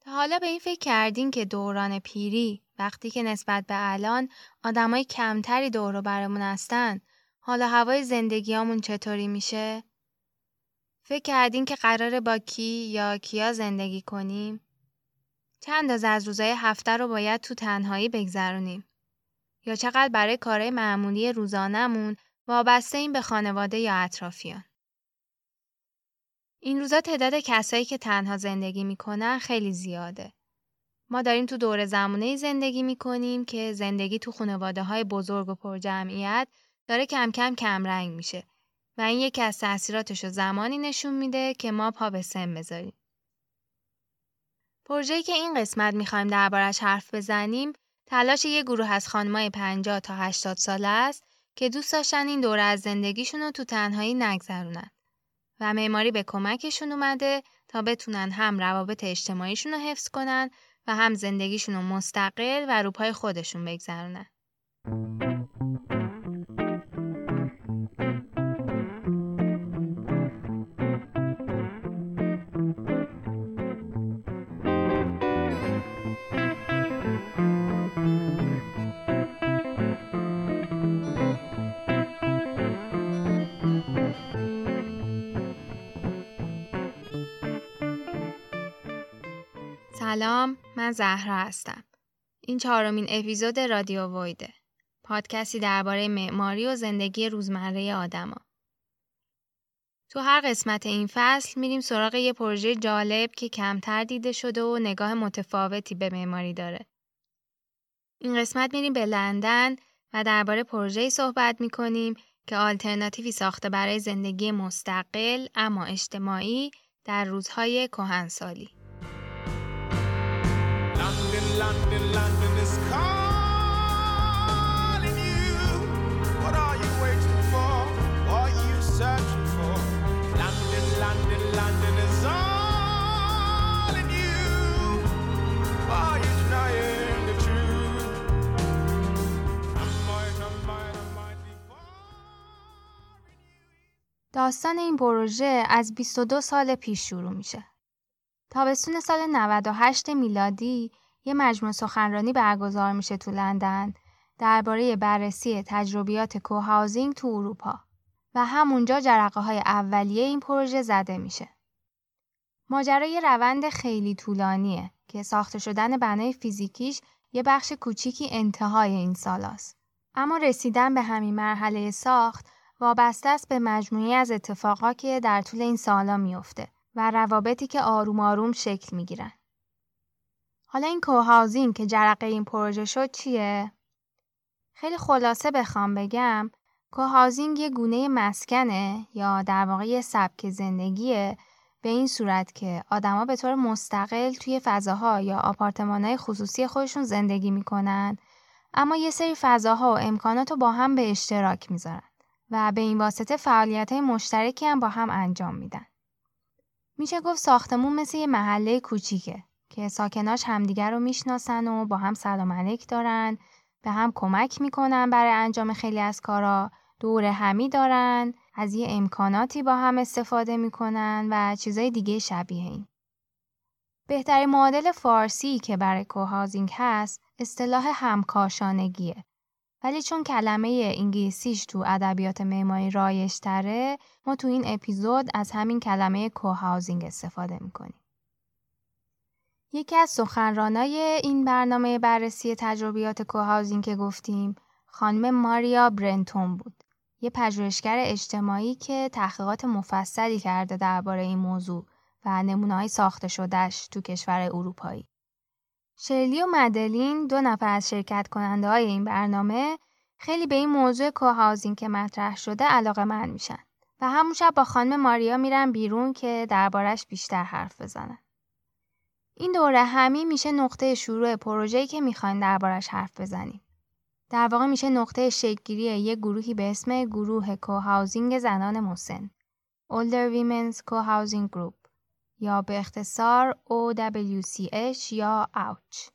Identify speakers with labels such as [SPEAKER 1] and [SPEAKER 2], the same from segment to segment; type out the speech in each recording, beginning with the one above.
[SPEAKER 1] تا حالا به این فکر کردین که دوران پیری وقتی که نسبت به الان آدمای کمتری دور و برمون هستن حالا هوای زندگیامون چطوری میشه؟ فکر کردین که قراره با کی یا کیا زندگی کنیم؟ چند از از روزای هفته رو باید تو تنهایی بگذرونیم؟ یا چقدر برای کارهای معمولی روزانهمون وابسته این به خانواده یا اطرافیان؟ این روزا تعداد کسایی که تنها زندگی می‌کنن خیلی زیاده. ما داریم تو دور زمونه زندگی می‌کنیم که زندگی تو خانواده های بزرگ و پر جمعیت داره کم کم کم رنگ میشه و این یکی از تاثیراتش رو زمانی نشون میده که ما پا به سن بذاریم. پروژه‌ای که این قسمت می‌خوایم دربارش حرف بزنیم تلاش یه گروه از خانمای 50 تا 80 ساله است که دوست داشتن این دوره از زندگیشون رو تو تنهایی نگذرونن و معماری به کمکشون اومده تا بتونن هم روابط اجتماعیشون رو حفظ کنن و هم زندگیشون رو مستقل و روپای خودشون بگذرونن. سلام من زهرا هستم. این چهارمین اپیزود رادیو ویده. پادکستی درباره معماری و زندگی روزمره آدما. تو هر قسمت این فصل میریم سراغ یه پروژه جالب که کمتر دیده شده و نگاه متفاوتی به معماری داره. این قسمت میریم به لندن و درباره پروژه‌ای صحبت می‌کنیم که آلترناتیوی ساخته برای زندگی مستقل اما اجتماعی در روزهای کهنسالی. London, London is calling you. What are you waiting for? What are you searching for? London, London, London is all in you. Why are you denying the truth? I'm mine, I'm mine, I'm mine. داستان این پروژه از 22 سال پیش شروع میشه. تابستون سال 98 میلادی یه مجموع سخنرانی برگزار میشه تو لندن درباره بررسی تجربیات کوهاوزینگ تو اروپا و همونجا جرقه های اولیه این پروژه زده میشه. ماجرای روند خیلی طولانیه که ساخته شدن بنای فیزیکیش یه بخش کوچیکی انتهای این سالاست. اما رسیدن به همین مرحله ساخت وابسته است به مجموعی از اتفاقا که در طول این سالا میفته و روابطی که آروم آروم شکل می‌گیرن. حالا این کوهاوزینگ که جرقه این پروژه شد چیه؟ خیلی خلاصه بخوام بگم کوهاوزینگ یه گونه مسکنه یا در واقع یه سبک زندگیه به این صورت که آدما به طور مستقل توی فضاها یا آپارتمانهای خصوصی خودشون زندگی می‌کنن اما یه سری فضاها و امکانات رو با هم به اشتراک می‌ذارن و به این واسطه فعالیت های مشترکی هم با هم انجام میدن. میشه گفت ساختمون مثل یه محله کوچیکه که ساکناش همدیگر رو می‌شناسن و با هم سلام علیک دارن به هم کمک می‌کنن برای انجام خیلی از کارا دور همی دارن از یه امکاناتی با هم استفاده می‌کنن و چیزای دیگه شبیه این. بهترین معادل فارسی که برای کوهازینگ هست اصطلاح همکاشانگیه ولی چون کلمه انگلیسیش تو ادبیات معماری رایج تره ما تو این اپیزود از همین کلمه کوهاوزینگ استفاده می‌کنیم. یکی از سخنرانای این برنامه بررسی تجربیات کوهاوزینگ که گفتیم خانم ماریا برنتون بود. یه پژوهشگر اجتماعی که تحقیقات مفصلی کرده درباره این موضوع و نمونه‌های ساخته شدهش تو کشور اروپایی. شرلی و مدلین دو نفر از شرکت کننده های این برنامه خیلی به این موضوع کوهاوزینگ که مطرح شده علاقه من میشن و همون شب با خانم ماریا میرن بیرون که دربارش بیشتر حرف بزنن. این دوره همی میشه نقطه شروع پروژه‌ای که می‌خواین دربارش حرف بزنیم. در واقع میشه نقطه شکلگیری یک گروهی به اسم گروه کوهاوزینگ زنان مسن Older Women's Co-Housing Group یا به اختصار OWCH یا OUCH.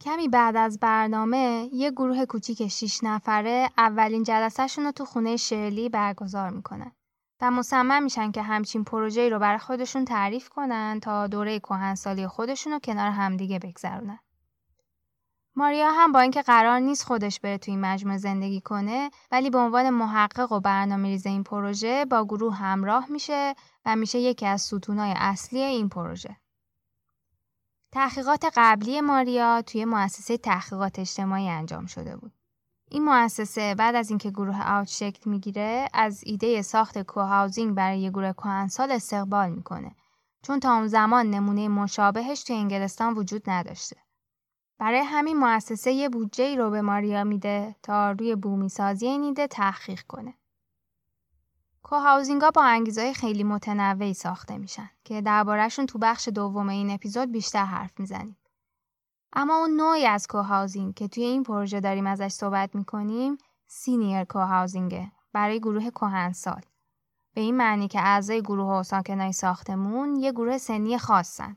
[SPEAKER 1] کمی بعد از برنامه یه گروه کوچیک 6 نفره اولین جلسهشون رو تو خونه شرلی برگزار می‌کنن و مصمم میشن که همچین پروژه‌ای رو برای خودشون تعریف کنن تا دوره کهنسالی خودشون رو کنار همدیگه بگذرونن. ماریا هم با اینکه قرار نیست خودش بره تو این مجموعه زندگی کنه ولی به عنوان محقق و برنامه ریز این پروژه با گروه همراه میشه و میشه یکی از ستونای اصلی این پروژه. تحقیقات قبلی ماریا توی مؤسسه تحقیقات اجتماعی انجام شده بود. این مؤسسه بعد از اینکه گروه آوت شکل می‌گیره از ایده ساخت کوهاوزینگ برای یه گروه کهنسال استقبال می‌کنه چون تا اون زمان نمونه مشابهش توی انگلستان وجود نداشته. برای همین مؤسسه یه بودجه ای رو به ماریا میده تا روی بومی سازی این ایده تحقیق کنه. کوهاوزینگا با انگیزهای خیلی متنوعی ساخته میشن که دربارهشون تو بخش دوم این اپیزود بیشتر حرف می‌زنیم. اما اون نوعی از کوهاوزینگ که توی این پروژه داریم ازش صحبت می‌کنیم سینیر کوهاوزینگه برای گروه کهنسال. به این معنی که اعضای گروه و ساکنای ساختمون یه گروه سنی خاصن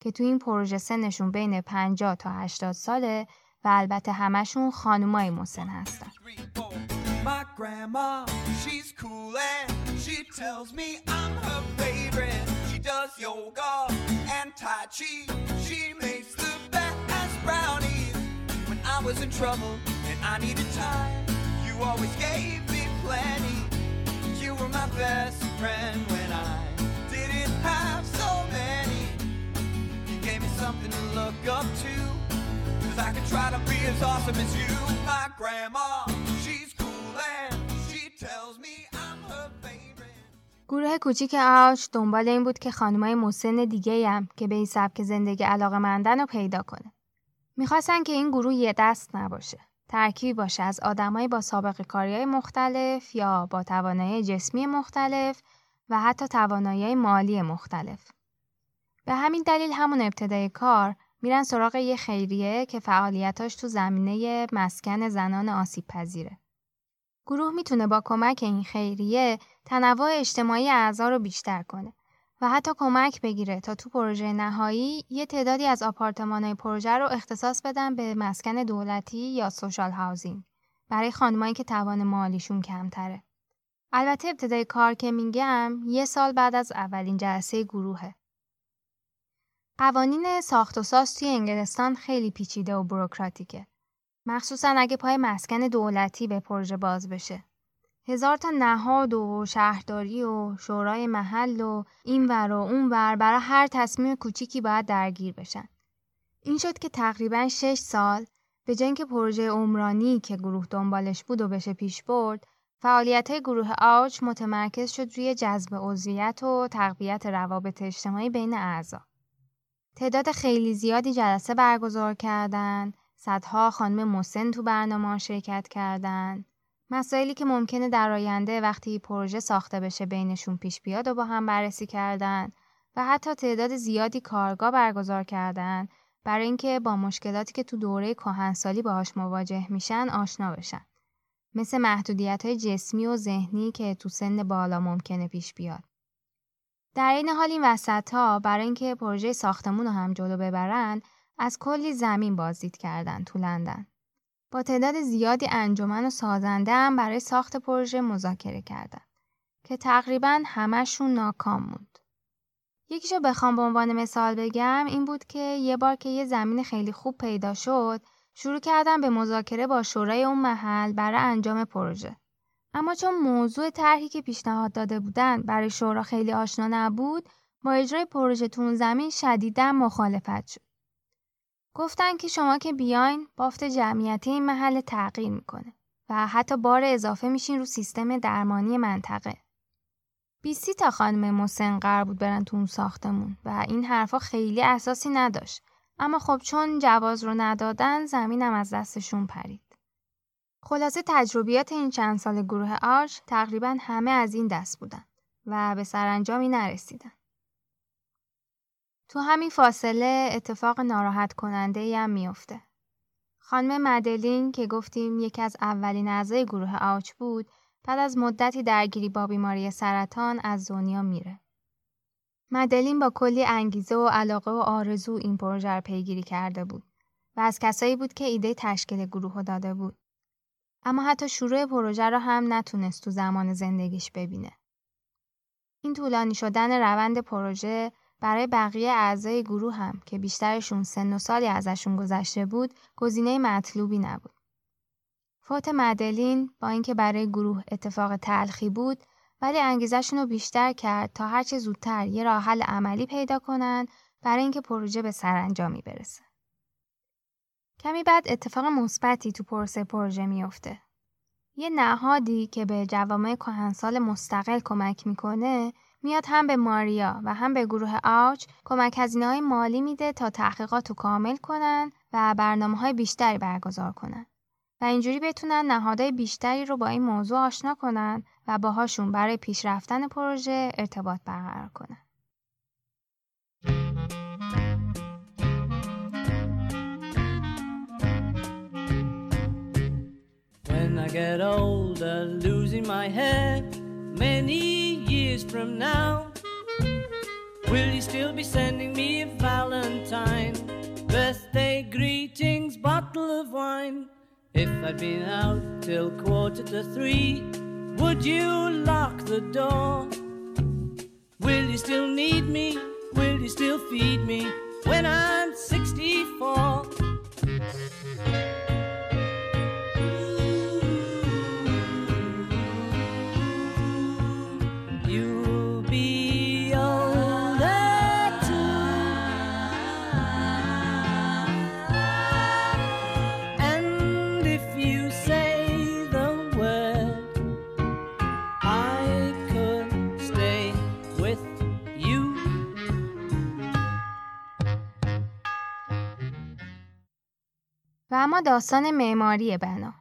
[SPEAKER 1] که توی این پروژه سنشون بین 50 تا 80 ساله و البته همشون خانومای مسن هستن. Was in trouble and I needed time, you always gave me plenty. You were my best friend when I didn't have so many. You gave me something to look up to. Cause I could try to be as awesome as you. My grandma, she's cool and she tells me I'm. گروه کوچیک آش دنبال این بود که خانمای مسن دیگه هم که به این سبک زندگی علاقه مندن رو پیدا کنه. می‌خواستن که این گروه یه دست نباشه. ترکیبی باشه از آدمایی با سابقه کاری مختلف یا با توانایی جسمی مختلف و حتی توانایی مالی مختلف. به همین دلیل همون ابتدای کار میرن سراغ یه خیریه که فعالیتاش تو زمینه مسکن زنان آسیب پذیره. گروه می‌تونه با کمک این خیریه تنوع اجتماعی اعضا رو بیشتر کنه و حتی کمک بگیره تا تو پروژه نهایی یه تعدادی از آپارتمانهای پروژه رو اختصاص بدن به مسکن دولتی یا سوشال هاوزینگ برای خانمایی که توان مالیشون کمتره. البته ابتدای کار که میگم یه سال بعد از اولین جلسه گروهه. قوانین ساخت و ساز توی انگلستان خیلی پیچیده و بروکراتیکه. مخصوصا اگه پای مسکن دولتی به پروژه باز بشه. هزار تا نهاد و شهرداری و شورای محل و این ور و اون ور برای هر تصمیم کوچیکی باید درگیر بشن. این شد که تقریبا شش سال به اینکه پروژه عمرانی که گروه دنبالش بود و بشه پیش برد، فعالیت های گروه آوچ متمرکز شد روی جذب عضویت و تقویت روابط اجتماعی بین اعضا. تعداد خیلی زیادی جلسه برگزار کردند، صدها خانم مسن تو برنامه شرکت کردند. مسائلی که ممکنه در آینده وقتی پروژه ساخته بشه بینشون پیش بیاد و با هم بررسی کردن و حتی تعداد زیادی کارگاه برگزار کردن برای اینکه با مشکلاتی که تو دوره کهنسالی باهاش مواجه میشن آشنا بشن. مثل محدودیت های جسمی و ذهنی که تو سن بالا ممکنه پیش بیاد. در این حال این وسط ها برای اینکه پروژه ساختمون رو هم جلو ببرن از کلی زمین بازدید کردن تو لندن. با تعداد زیادی انجمن و سازنده هم برای ساخت پروژه مذاکره کردند که تقریبا همشون ناکام موند. یکیشو بخوام به عنوان مثال بگم این بود که یه بار که یه زمین خیلی خوب پیدا شد شروع کردم به مذاکره با شورای اون محل برای انجام پروژه. اما چون موضوع طرحی که پیشنهاد داده بودن برای شورا خیلی آشنا نبود با اجرای پروژه تو اون زمین شدیدا مخالفت شد. گفتن که شما که بیاین بافت جمعیتی این محل تغییر می‌کنه و حتی بار اضافه میشین رو سیستم درمانی منطقه. بیسی تا خانم مسن قرار بود برن تو اون ساختمون و این حرفا خیلی اساسی نداشت اما خب چون جواز رو ندادن زمینم از دستشون پرید. خلاصه تجربیات این چند سال گروه آرش تقریبا همه از این دست بودن و به سرانجامی نرسیدن. تو همین فاصله اتفاق ناراحت کننده هم میافته. خانم مدلین که گفتیم یکی از اولین اعضای گروه آوچ بود بعد از مدتی درگیری با بیماری سرطان از دنیا میره. مدلین با کلی انگیزه و علاقه و آرزو این پروژه رو پیگیری کرده بود و از کسایی بود که ایده تشکیل گروه داده بود. اما حتی شروع پروژه رو هم نتونست تو زمان زندگیش ببینه. این طولانی شدن روند پروژه برای بقیه اعضای گروه هم که بیشترشون سن و سالی ازشون گذشته بود گزینه مطلوبی نبود. فوت مدلین با اینکه برای گروه اتفاق تلخی بود ولی انگیزشون رو بیشتر کرد تا هرچه زودتر یه راه حل عملی پیدا کنن برای اینکه پروژه به سرانجامی برسه. کمی بعد اتفاق مثبتی تو پروسه پروژه میفته. یه نهادی که به جوامع کهنسال مستقل کمک می‌کنه میاد هم به ماریا و هم به گروه آوچ کمک هزینه های مالی میده تا تحقیقات رو کامل کنن و برنامه های بیشتری برگزار کنن. و اینجوری بتونن نهادهای بیشتری رو با این موضوع آشنا کنن و باهاشون برای پیشرفتن پروژه ارتباط برقرار کنن. I get older, losing my hair many years from now, will you still be sending me a Valentine? Birthday greetings, bottle of wine. If I'd been out till quarter to three, would you lock the door? Will you still need me? Will you still feed me when I'm 64? و اما داستان معماری بنا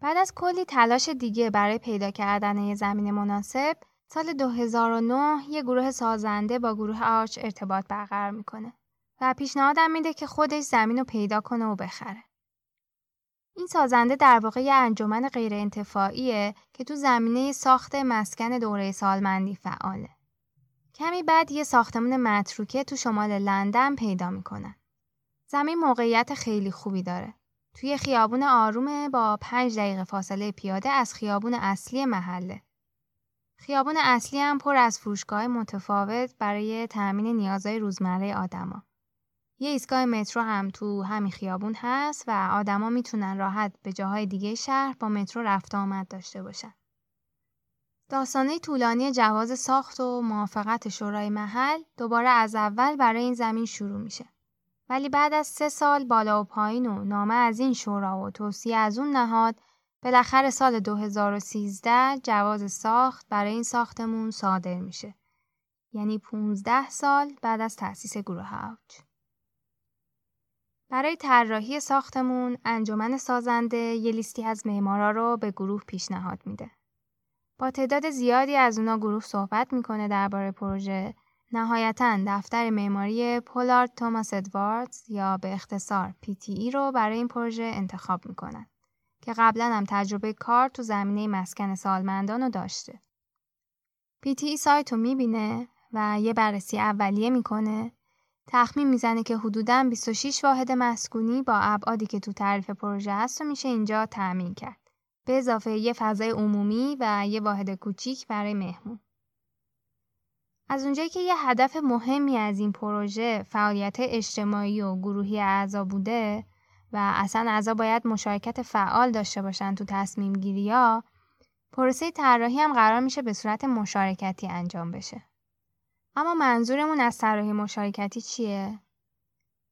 [SPEAKER 1] بعد از کلی تلاش دیگه برای پیدا کردن یه زمین مناسب سال 2009 یه گروه سازنده با گروه آرچ ارتباط برقرار می‌کنه و پیشنهادم میده که خودش زمین رو پیدا کنه و بخره. این سازنده در واقع یه انجمن غیر انتفاعیه که تو زمینه ساخت مسکن دوره سالمندی فعاله. کمی بعد یه ساختمون متروکه تو شمال لندن پیدا می‌کنن. زمین موقعیت خیلی خوبی داره. توی خیابون آرومه با پنج دقیقه فاصله پیاده از خیابون اصلی محله. خیابون اصلی هم پر از فروشگاه متفاوت برای تأمین نیازهای روزمره آدما. یه ایستگاه مترو هم تو همین خیابون هست و آدما می‌تونن راحت به جاهای دیگه شهر با مترو رفت آمد داشته باشن. داستانه طولانی جواز ساخت و موافقت شورای محل دوباره از اول برای این زمین شروع میشه. ولی بعد از سه سال بالا و پایین و نامه از این شورا و توصیه از اون نهاد بالاخره سال 2013 جواز ساخت برای این ساختمون صادر میشه. یعنی 15 سال بعد از تأسیس گروه اوج. برای طراحی ساختمون انجمن سازنده یه لیستی از معمارا رو به گروه پیشنهاد میده. با تعداد زیادی از اونا گروه صحبت می‌کنه درباره پروژه نهایتا دفتر معماری پولارد توماس ادواردز یا به اختصار PTE رو برای این پروژه انتخاب می‌کنن که قبلا هم تجربه کار تو زمینه مسکن سالمندان رو داشته. PTE سایت رو می‌بینه و یه بررسی اولیه می‌کنه تخمین می‌زنه که حدوداً 26 واحد مسکونی با ابعادی که تو تعریف پروژه هست و میشه اینجا تأمین کرد. به اضافه یه فضای عمومی و یه واحد کوچیک برای مهمون. از اونجایی که یه هدف مهمی از این پروژه فعالیت اجتماعی و گروهی اعضا بوده و اصلا اعضا باید مشارکت فعال داشته باشن تو تصمیم گیری ها پروسه طراحی هم قرار میشه به صورت مشارکتی انجام بشه. اما منظورمون از طراحی مشارکتی چیه؟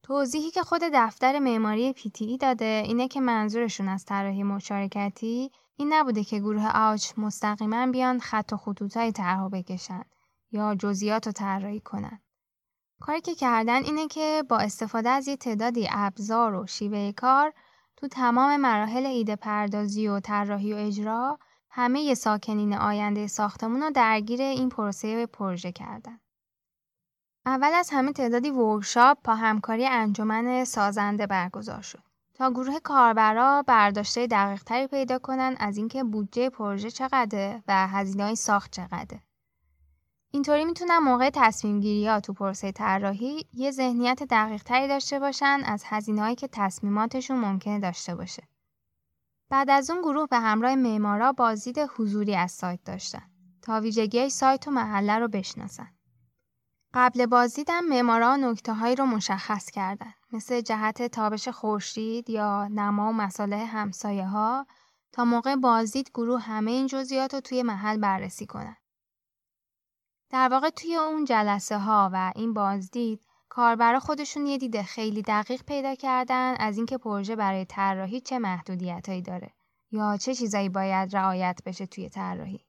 [SPEAKER 1] توضیحی که خود دفتر معماری PTE داده اینه که منظورشون از طراحی مشارکتی این نبوده که گروه آج مستقیما بیان خط و خطوطای طرح بکشن یا جزئیات رو طراحی کنن. کاری که کردن اینه که با استفاده از یه تعدادی ابزار و شیوه کار تو تمام مراحل ایده پردازی و طراحی و اجرا همه ساکنین آینده ساختمون رو درگیر این پروسه پروژه کردن. اول از همه تعدادی ورکشاپ با همکاری انجمن سازنده برگزار شد تا گروه کاربرا برداشته دقیق تری پیدا کنن از اینکه بودجه پروژه چقدره و هزینه ساخت چقدره. اینطوری می‌تونن موقع تصمیم گیری ها تو پروسه طراحی یه ذهنیت دقیق تری داشته باشن از هزینه‌هایی که تصمیماتشون ممکنه داشته باشه. بعد از اون گروه به همراه معمارا بازدید حضوری از سایت داشتن تا ویژگی سایت و محله رو بشناسن. قبل بازدیدم معمارا نکته هایی رو مشخص کردن مثل جهت تابش خورشید یا نما و مساله همسایه ها تا موقع بازدید گروه همه این جزئیات رو توی محل بررسی کنن. در واقع توی اون جلسه ها و این بازدید کاربرا خودشون یه دید خیلی دقیق پیدا کردن از اینکه پروژه برای طراحی چه محدودیتایی داره یا چه چیزایی باید رعایت بشه توی طراحی.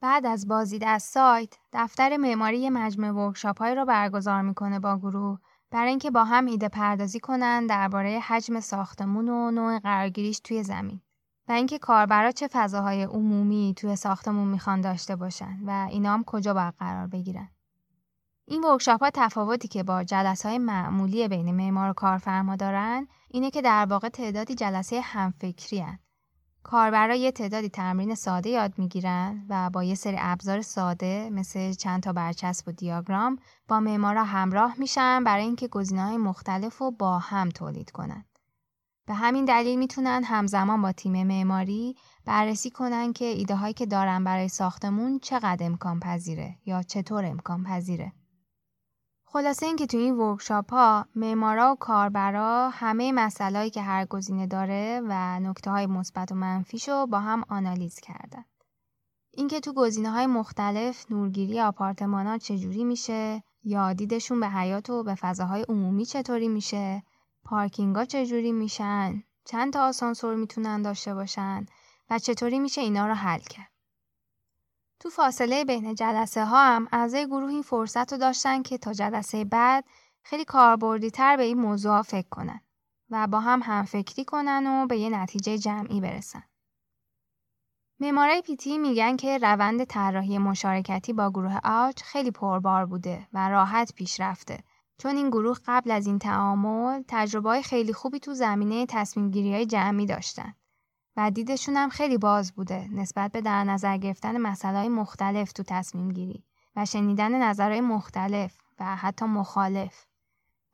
[SPEAKER 1] بعد از بازدید از سایت، دفتر معماری مجموعه ورکشاپ رو برگزار می‌کنه با گروه برای اینکه با هم ایده پردازی کنن درباره حجم ساختمون و نوع قرارگیریش توی زمین. و اینکه کاربرا چه فضاهای عمومی توی ساختمون می‌خوان داشته باشن و اینا هم کجا باید قرار بگیرن. این ورکشاپ ها تفاوتی که با جلسه های معمولی بین معمار و کارفرما دارن اینه که در واقع تعدادی جلسه همفکری هن. کاربرا یه تعدادی تمرین ساده یاد می‌گیرن و با یه سری ابزار ساده مثل چند تا برچسب و دیاگرام با معمارا همراه میشن برای اینکه گزینه‌های مختلف رو با هم تولید کنن. به همین دلیل می‌تونن همزمان با تیم معماری بررسی کنن که ایده هایی که دارن برای ساختمون چقدر امکان پذیره یا چطور امکان پذیره. خلاصه اینکه تو این ورکشاپ ها معمارا و کاربرا همه مسائلی که هر گزینه داره و نکته های مثبت و منفیشو با هم آنالیز کردن. اینکه تو گزینه های مختلف نورگیری آپارتمان ها چجوری میشه یا دیدشون به حیات و به فضاهای عمومی چطوری میشه پارکینگا چجوری میشن؟ چند تا آسانسور می‌تونن داشته باشن؟ و چطوری میشه اینا رو حل کرد؟ تو فاصله بین جلسه ها هم اعضای گروه این فرصت رو داشتن که تا جلسه بعد خیلی کاربردی تر به این موضوع فکر کنن و با هم همفکری کنن و به یه نتیجه جمعی برسن. معمارای پیتی میگن که روند طراحی مشارکتی با گروه آج خیلی پربار بوده و راحت پیش رفته چون این گروه قبل از این تعامل تجربه خیلی خوبی تو زمینه تصمیم گیری های جمعی داشتن و دیدشون هم خیلی باز بوده نسبت به در نظر گرفتن مسائل مختلف تو تصمیم گیری و شنیدن نظرهای مختلف و حتی مخالف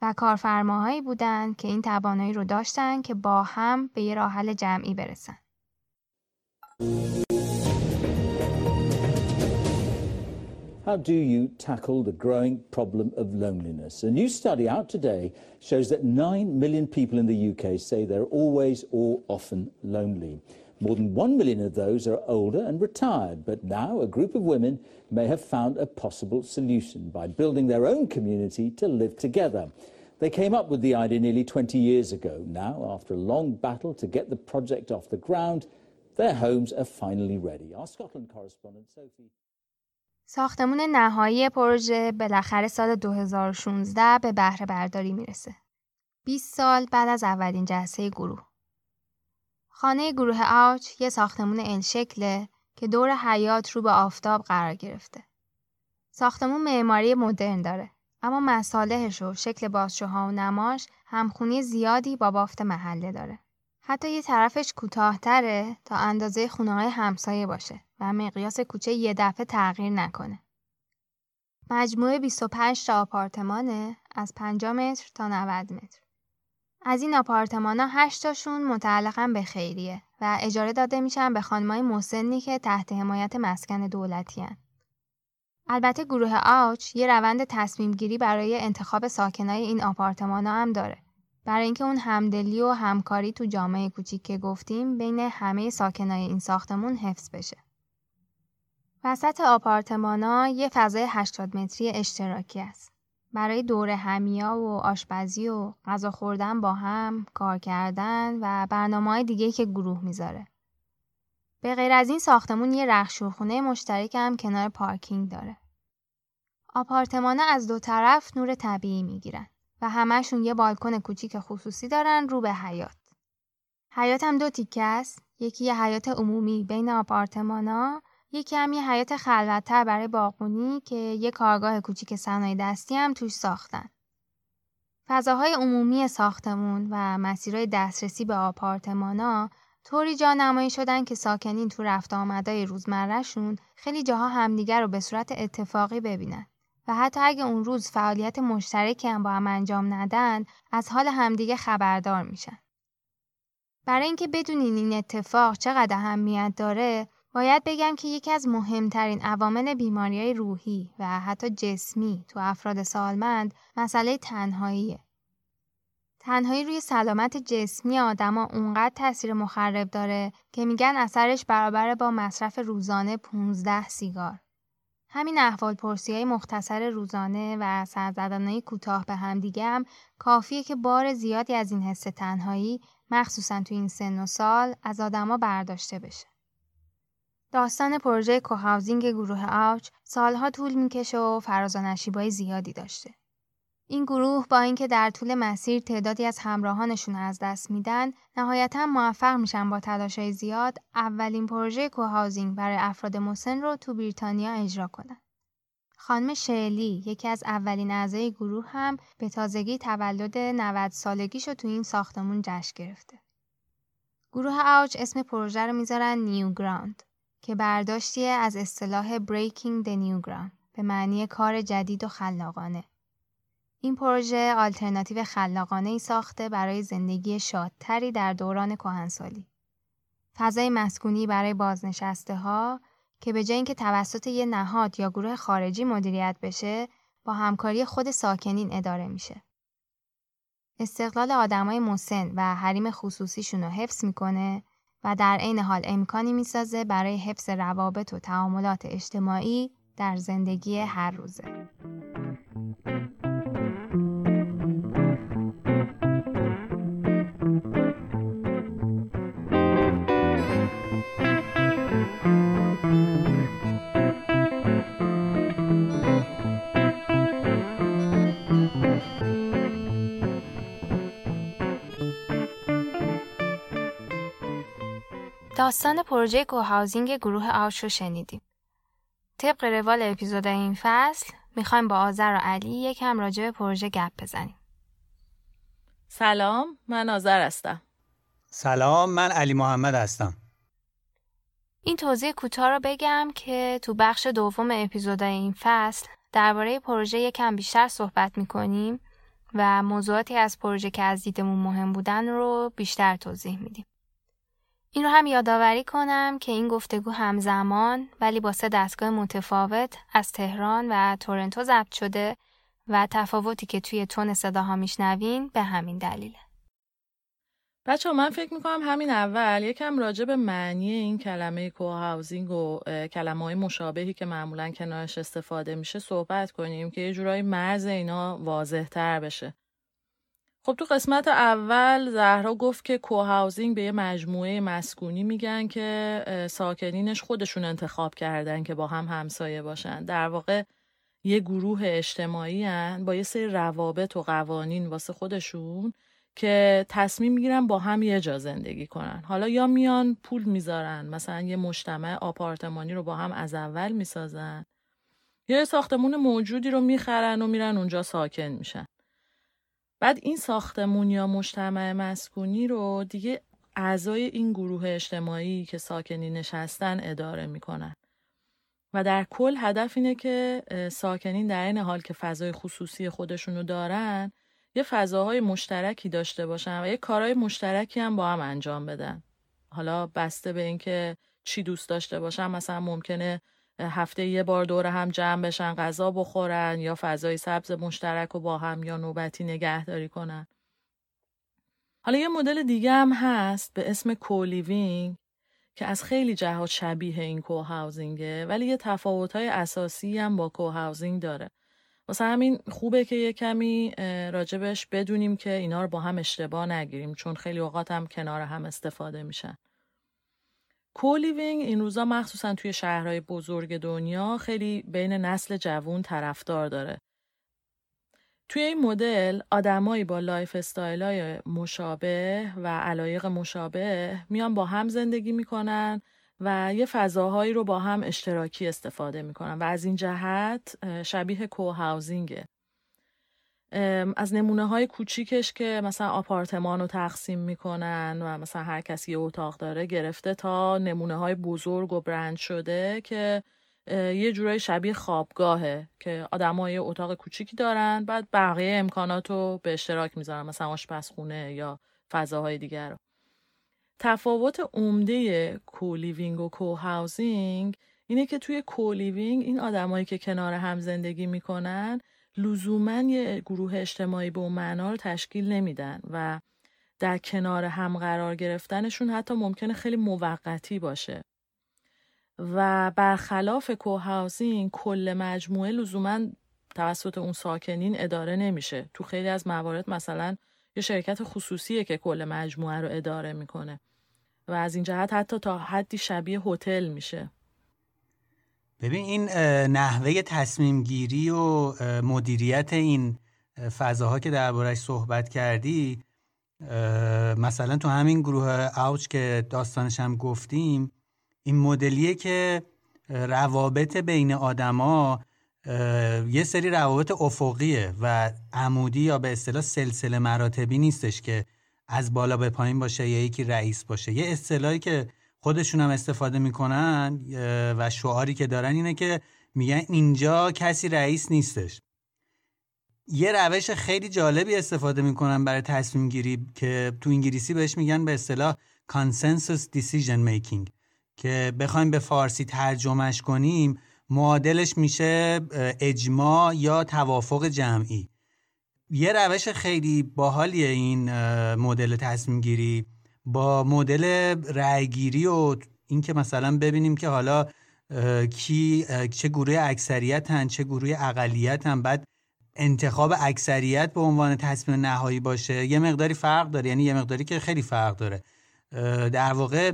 [SPEAKER 1] و کارفرماهایی بودن که این توانایی رو داشتن که با هم به یه راه حل جمعی برسن.
[SPEAKER 2] How do you tackle the growing problem of loneliness? A new study out today shows that 9 million people in the UK say they're always or often lonely. More than 1 million of those are older and retired, but now a group of women may have found a possible solution by building their own community to live together. They came up with the idea nearly 20 years ago. Now, after a long battle to get the project off the ground, their homes are finally ready. Our Scotland correspondent Sophie.
[SPEAKER 1] ساختمون نهایی پروژه بالاخره سال 2016 به بهره برداری می‌رسه. 20 سال بعد از اولین جلسه گروه. خانه گروه آوچ یه ساختمون ال شکله که دور حیات رو به آفتاب قرار گرفته. ساختمون معماری مدرن داره اما مصالحش و شکل بازشوها و نماش همخونی زیادی با بافت محله داره. حتی یه طرفش کوتاهتره تا اندازه خونه های همسایه باشه و مقیاس کوچه یه دفعه تغییر نکنه. مجموعه 25 تا آپارتمانه از 50 متر تا 90 متر. از این آپارتمان ها 8 تاشون متعلقا به خیریه و اجاره داده میشن به خانمای مسنی که تحت حمایت مسکن دولتی هن. البته گروه آوچ یه روند تصمیم گیری برای انتخاب ساکنای این آپارتمان ها هم داره. برای اینکه اون همدلی و همکاری تو جامعه کوچیک که گفتیم بین همه ساکنای این ساختمون حفظ بشه. وسط آپارتمانا یه فضای 80 متری اشتراکی است. برای دور همیا و آشپزی و غذا خوردن با هم، کار کردن و برنامه های دیگه که گروه می‌ذاره. به غیر از این ساختمون یه رخشورخونه مشترک هم کنار پارکینگ داره. آپارتمانا از دو طرف نور طبیعی می‌گیرن. و همهشون یه بالکن کوچیک خصوصی دارن رو به حیات. هم دو تیکه است. یکی یه حیات عمومی بین آپارتمانا، یکی هم یه حیات خلوتتر برای باغبونی که یه کارگاه کوچیک صنایع دستی هم توش ساختن. فضاهای عمومی ساختمون و مسیرهای دسترسی به آپارتمانا طوری جا نمایی شدن که ساکنین تو رفت آمدای روزمرهشون خیلی جاها همدیگر رو به صورت اتفاقی ببینن. و حتی اگه اون روز فعالیت مشترکی هم با هم انجام ندن از حال همدیگه خبردار میشن. برای اینکه بدونین این اتفاق چقدر اهمیت داره باید بگم که یکی از مهمترین عوامل بیماری روحی و حتی جسمی تو افراد سالمند مسئله تنهاییه. تنهایی روی سلامت جسمی آدما اونقدر تاثیر مخرب داره که میگن اثرش برابر با مصرف روزانه 15 سیگار. همین احوال پرسی های مختصر روزانه و سرزدنهای کوتاه به هم دیگه هم کافیه که بار زیادی از این حس تنهایی مخصوصا تو این سن و سال از آدما برداشته بشه. داستان پروژه کوهاوزینگ گروه آوچ سالها طول می‌کشه و فراز و نشیبای زیادی داشته. این گروه با اینکه در طول مسیر تعدادی از همراهانشون از دست میدن نهایتا موفق میشن با تلاشای زیاد اولین پروژه کوهاوزینگ برای افراد مسن رو تو بریتانیا اجرا کنن. خانم شعلی یکی از اولین اعضای گروه هم به تازگی تولد 90 سالگیش رو تو این ساختمون جشن گرفته. گروه آوچ اسم پروژه رو می‌ذارن نیو گراند که برداشتیه از اصطلاح Breaking the New Ground به معنی کار جدید و خلاقانه. این پروژه آلترناتیو خلاقانه ای ساخته برای زندگی شادتری در دوران کهنسالی. فضای مسکونی برای بازنشسته ها که به جای اینکه توسط یه نهاد یا گروه خارجی مدیریت بشه با همکاری خود ساکنین اداره میشه. استقلال آدمای مسن و حریم خصوصیشون رو حفظ می‌کنه و در عین حال امکانی می‌سازه برای حفظ روابط و تعاملات اجتماعی در زندگی هر روزه. داستان پروژه کوهاوزینگ گروه آوش رو شنیدیم. طبق روال اپیزود این فصل می‌خوایم با آذر و علی یکم راجع به پروژه گپ بزنیم.
[SPEAKER 3] سلام من آذر هستم.
[SPEAKER 4] سلام من علی محمد هستم.
[SPEAKER 1] این توضیح کوتاه رو بگم که تو بخش دوم اپیزود این فصل درباره پروژه یکم بیشتر صحبت می‌کنیم و موضوعاتی از پروژه که از دیدمون مهم بودن رو بیشتر توضیح میدیم. این رو هم یادآوری کنم که این گفتگو همزمان ولی با سه دستگاه متفاوت از تهران و تورنتو ضبط شده و تفاوتی که توی تون صداها میشنوین به همین دلیله.
[SPEAKER 3] بچه من فکر می‌کنم همین اول یکم راجع به معنی این کلمه کوهاوزینگ و کلمه های مشابهی که معمولا کنارش استفاده میشه صحبت کنیم که یه جورایی مرز اینا واضح تر بشه. خب تو قسمت اول زهرا گفت که کوهاوزینگ به یه مجموعه مسکونی میگن که ساکنینش خودشون انتخاب کردن که با هم همسایه باشن. در واقع یه گروه اجتماعی هن با یه سری روابط و قوانین واسه خودشون که تصمیم می‌گیرن با هم یه جا زندگی کنن. حالا یا میان پول می‌ذارن مثلا یه مجتمع آپارتمانی رو با هم از اول می‌سازن یا یه ساختمون موجودی رو می‌خرن و میرن اونجا ساکن میشن. بعد این ساختمون یا مجتمع مسکونی رو دیگه اعضای این گروه اجتماعی که ساکنی نشستن اداره می‌کنن. و در کل هدف اینه که ساکنین در این حال که فضای خصوصی خودشونو دارن یه فضاهای مشترکی داشته باشن و یه کارهای مشترکی هم با هم انجام بدن. حالا بسته به اینکه چی دوست داشته باشن مثلا ممکنه هفته یه بار دور هم جمع بشن غذا بخورن یا فضای سبز مشترک و با هم یا نوبتی نگهداری کنن. حالا یه مدل دیگه هم هست به اسم co-living که از خیلی جهات شبیه این co-housing ه ولی یه تفاوت‌های اساسی هم با co-housing داره. واسه همین خوبه که یه کمی راجبش بدونیم که اینا رو با هم اشتباه نگیریم چون خیلی اوقات هم کنار هم استفاده میشن. co-living این روزا مخصوصا توی شهرهای بزرگ دنیا خیلی بین نسل جوون طرفدار داره. توی این مدل آدمایی با lifestyle های مشابه و علایق مشابه میان با هم زندگی می‌کنن و یه فضاهایی رو با هم اشتراکی استفاده می‌کنن و از این جهت شبیه co-housing ه. از نمونه های کوچیکش که مثلا آپارتمان رو تقسیم می‌کنن و مثلا هر کسی یه اتاق داره گرفته تا نمونه های بزرگ و برند شده که یه جورای شبیه خوابگاهه که آدمای اتاق کوچیکی دارن بعد بقیه امکانات رو به اشتراک می‌ذارن مثلا آشپزخونه یا فضاهای دیگر رو. تفاوت عمده co-living و co-housing اینه که توی co-living این آدمایی که کنار هم زندگی می‌کنن لزوما یه گروه اجتماعی به اون معنا رو تشکیل نمیدن و در کنار هم قرار گرفتنشون حتی ممکنه خیلی موقتی باشه. و برخلاف کوهاوزینگ کل مجموعه لزوما توسط اون ساکنین اداره نمیشه. تو خیلی از موارد مثلا یه شرکت خصوصیه که کل مجموعه رو اداره می‌کنه و از این جهت حتی تا حدی شبیه هتل میشه.
[SPEAKER 4] ببین این نحوه تصمیم گیری و مدیریت این فضاها که دربارش صحبت کردی مثلا تو همین گروه اوچ که داستانش هم گفتیم این مدلیه که روابط بین آدما یه سری روابط افقیه و عمودی یا به اصطلاح سلسله مراتبی نیستش که از بالا به پایین باشه یا یکی رئیس باشه. یه اصطلاحی که خودشون هم استفاده می‌کنن و شعاری که دارن اینه که میگن اینجا کسی رئیس نیستش. یه روش خیلی جالبی استفاده می‌کنن برای تصمیم گیری که تو انگلیسی بهش میگن به اصطلاح consensus decision making که بخوایم به فارسی ترجمهش کنیم معادلش میشه اجماع یا توافق جمعی. یه روش خیلی باحالیه این مدل تصمیم گیری. با مدل رأیگیری و اینکه مثلا ببینیم که حالا کی چه گروه اکثریت هن چه گروه اقلیت هن بعد انتخاب اکثریت به عنوان تصمیم نهایی باشه یه مقداری فرق داره یعنی یه مقداری که خیلی فرق داره. در واقع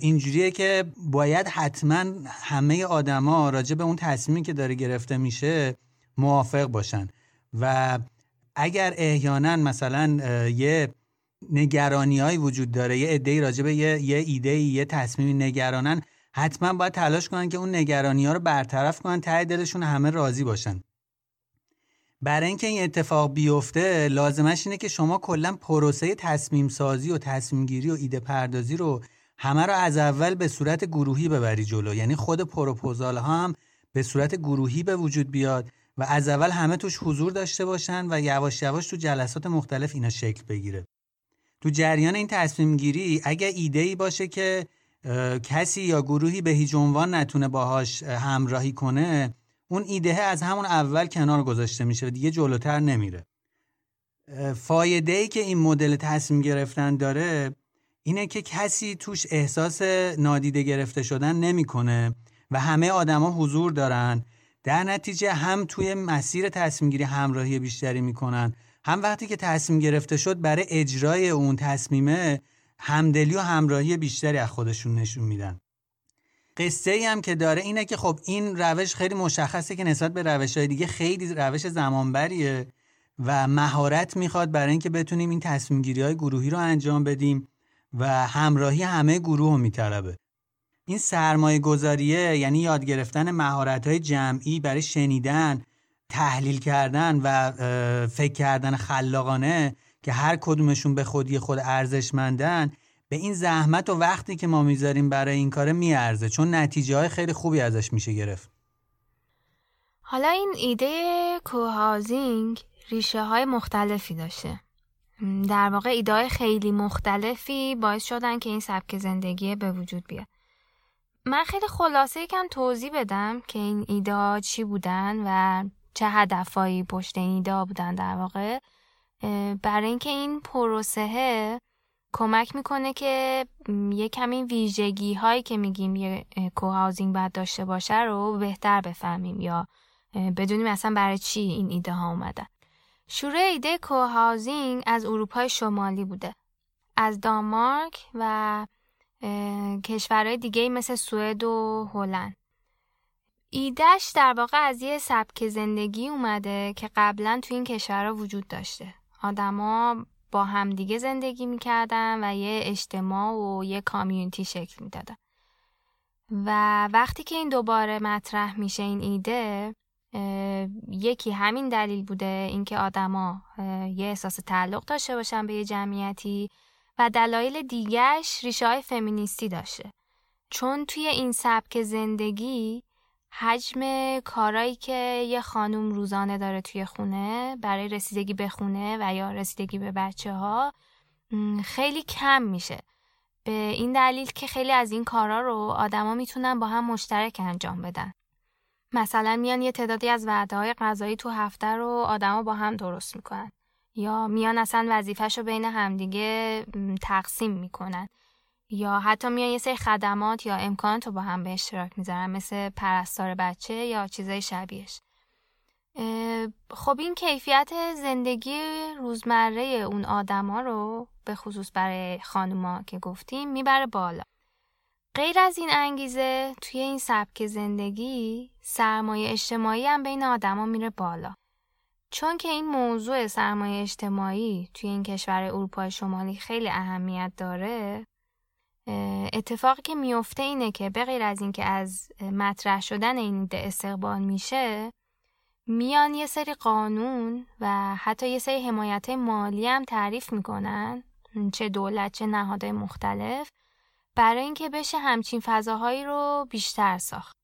[SPEAKER 4] اینجوریه که باید حتما همه آدما راجع به اون تصمیمی که داره گرفته میشه موافق باشن. و اگر احیانا مثلا یه نگرانی وجود داره. یه عده‌ای راجع یه, یه ایده یه تصمیمی نگرانن حتما باید تلاش کنن که اون نگرانی ها رو برطرف کنن ته دلشون همه راضی باشن. برای اینکه این اتفاق بیفته لازمش اینه که شما کلا پروسه تصمیم سازی و تصمیم گیری و ایده پردازی رو همه رو از اول به صورت گروهی ببری جلو. یعنی خود پروپوزال ها هم به صورت گروهی به وجود بیاد و از اول همه توش حضور داشته باشن و یواش یواش تو جلسات مختلف اینا شکل بگیره. تو جریان این تصمیم گیری اگه ایده ای باشه که کسی یا گروهی به هیچ عنوان نتونه باهاش همراهی کنه اون ایده از همون اول کنار گذاشته میشه و دیگه جلوتر نمیره. فایده ای که این مدل تصمیم گرفتن داره اینه که کسی توش احساس نادیده گرفته شدن نمی‌کنه و همه آدما حضور دارن. در نتیجه هم توی مسیر تصمیم گیری همراهی بیشتری می‌کنن هم وقتی که تصمیم گرفته شد برای اجرای اون تصمیمه همدلی و همراهی بیشتری از خودشون نشون میدن. قصه ای هم که داره اینه که خب این روش خیلی مشخصه که نسبت به روش های دیگه خیلی روش زمانبریه و مهارت می‌خواد برای اینکه بتونیم این تصمیم گیری های گروهی رو انجام بدیم و همراهی همه گروه رو میطلبه. این سرمایه گذاریه یعنی یاد گرفتن مهارت های جمعی برای شنیدن تحلیل کردن و فکر کردن خلاقانه که هر کدومشون به خودی خود ارزشمندن به این زحمت و وقتی که ما می‌ذاریم برای این کار میارزه چون نتیجه های خیلی خوبی ازش میشه گرفت.
[SPEAKER 1] حالا این ایده کوهازینگ ریشه های مختلفی داشته. در واقع ایده های خیلی مختلفی باعث شدن که این سبک زندگی به وجود بیاد. من خیلی خلاصه یکم توضیح بدم که این ایده چی بودن و چه هدفهایی پشت این ایده بودن در واقع برای اینکه این پروسه کمک می‌کنه که یه کمی ویژگی هایی که میگیم یه کوهاوزینگ باید داشته باشه رو بهتر بفهمیم یا بدونیم اصلا برای چی این ایده ها اومدن. شروع ایده کوهاوزینگ از اروپای شمالی بوده. از دانمارک و کشورهای دیگه مثل سوئد و هلند. ایدهش در واقع از یه سبک زندگی اومده که قبلا تو این کشورها وجود داشته. آدما با همدیگه زندگی می‌کردن و یه اجتماع و یه کامیونیتی شکل می‌دادن. و وقتی که این دوباره مطرح میشه این ایده یکی همین دلیل بوده اینکه آدما یه احساس تعلق داشته باشن به یه جمعیتی و دلایل دیگهش ریشه های فمینیستی داشته. چون توی این سبک زندگی حجم کارایی که یه خانوم روزانه داره توی خونه برای رسیدگی به خونه و یا رسیدگی به بچه ها خیلی کم میشه به این دلیل که خیلی از این کارا رو آدما می‌تونن با هم مشترک انجام بدن. مثلا میان یه تعدادی از وعده های غذایی تو هفته رو آدما با هم درست می‌کنن یا میان اصلا وظیفهش رو بین همدیگه تقسیم می‌کنن یا حتی میان یه سری خدمات یا امکانات رو با هم به اشتراک می‌ذارن مثل پرستار بچه یا چیزای شبیهش. خب این کیفیت زندگی روزمره اون آدما رو به خصوص برای خانوما که گفتیم می‌بره بالا. غیر از این انگیزه توی این سبک زندگی سرمایه اجتماعی هم بین آدما میره بالا. چون که این موضوع سرمایه اجتماعی توی این کشور اروپای شمالی خیلی اهمیت داره اتفاقی که میفته اینه که به غیر از اینکه از مطرح شدن این ایده استقبال میشه میان یه سری قانون و حتی یه سری حمایت مالی هم تعریف می‌کنن چه دولت چه نهادهای مختلف برای اینکه بشه همچین فضاهایی رو بیشتر ساخت.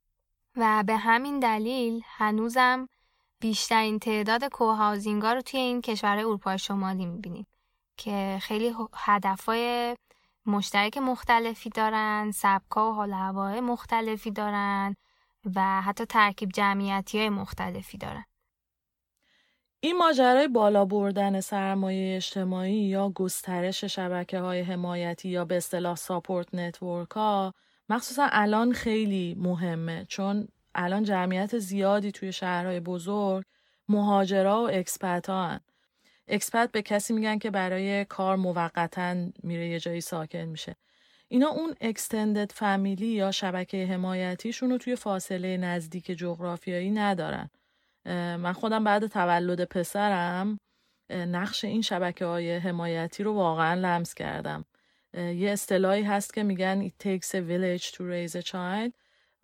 [SPEAKER 1] و به همین دلیل هنوزم بیشترین تعداد کوهاوزینگا رو توی این کشور اروپای شمالی می‌بینیم که خیلی هدفهای مشترک مختلفی دارن سبکا و حال هوای مختلفی دارن و حتی ترکیب جمعیتی های مختلفی دارن.
[SPEAKER 3] این ماجرای بالا بردن سرمایه اجتماعی یا گسترش شبکه های حمایتی یا به اصطلاح support network ها مخصوصا الان خیلی مهمه چون الان جمعیت زیادی توی شهرهای بزرگ مهاجرا و expat ها expat به کسی میگن که برای کار موقتا میره یه جایی ساکن میشه. اینا اون اکستندد فامیلی یا شبکه حمایتیشون رو توی فاصله نزدیک جغرافیایی ندارن. من خودم بعد تولد پسرم نقش این شبکه های حمایتی رو واقعا لمس کردم. یه اصطلاحی هست که میگن it takes a village to raise a child.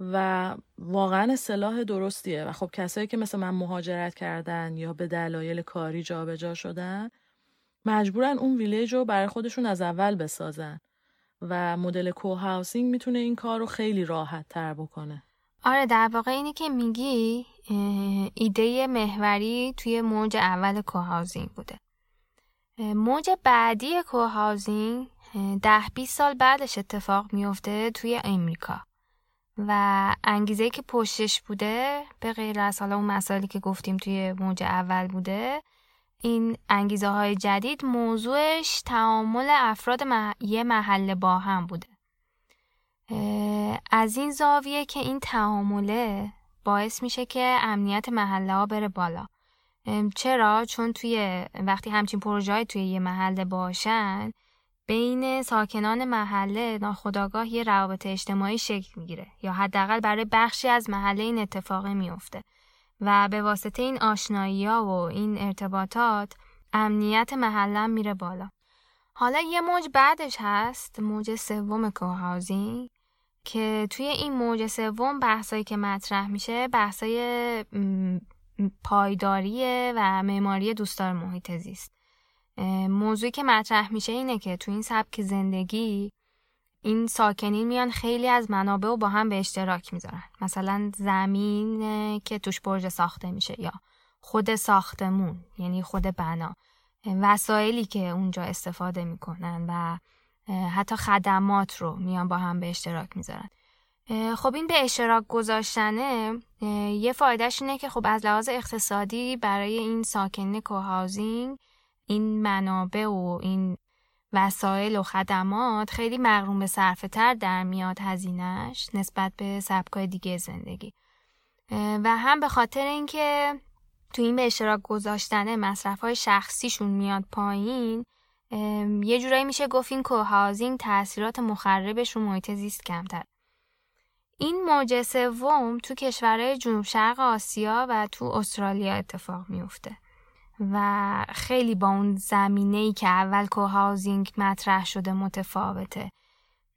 [SPEAKER 3] و واقعا اصطلاح درستیه. و خب کسایی که مثل من مهاجرت کردن یا به دلایل کاری جابجا جا شدن مجبورن اون ویلیج رو برای خودشون از اول بسازن. و مدل co-housing می‌تونه این کار رو خیلی راحت تر بکنه.
[SPEAKER 1] آره در واقع اینی که میگی ایده محوری توی موج اول co-housing بوده. موج بعدی co-housing ده 20 سال بعدش اتفاق میفته توی امریکا. و انگیزه که پشتش بوده به غیر از حالا اون مسائلی که گفتیم توی موج اول بوده این انگیزه های جدید موضوعش تعامل افراد یه محله با هم بوده از این زاویه که این تعامله باعث میشه که امنیت محله ها بره بالا چرا؟ چون توی وقتی همچین پروژه توی یه محله باشن بین ساکنان محله ناخداگاه یه روابط اجتماعی شکل می‌گیره یا حداقل برای بخشی از محله این اتفاق میفته و به واسطه این آشنایی ها و این ارتباطات امنیت محله میره بالا. حالا یه موج بعدش هست موج سوم کوهاوزینگ که توی این موج سوم بحثایی که مطرح میشه بحثای پایداری و معماری دوستدار محیط زیست. موضوعی که مطرح میشه اینه که تو این سبک زندگی این ساکنین میان خیلی از منابع رو با هم به اشتراک می‌ذارن. مثلا زمین که توش برج ساخته میشه یا خود ساختمون یعنی خود بنا. وسایلی که اونجا استفاده می‌کنن و حتی خدمات رو میان با هم به اشتراک می‌ذارن. خب این به اشتراک گذاشتنه یه فایدهش اینه که خب از لحاظ اقتصادی برای این ساکنین کوهاوزینگ این منابع و این وسایل و خدمات خیلی مغروم به صرفه تر در میاد هزینهش نسبت به سبکای دیگه زندگی. و هم به خاطر اینکه تو این به اشتراک گذاشتن مصرف های شخصیشون میاد پایین یه جورایی میشه گفت این کوهاوزینگ تاثیرات مخربش رو محیط زیست کمتر. این موج سوم تو کشورهای جنوب شرق آسیا و تو استرالیا اتفاق میفته و خیلی با اون زمینه ای که اول کوهاوزینگ مطرح شده متفاوته.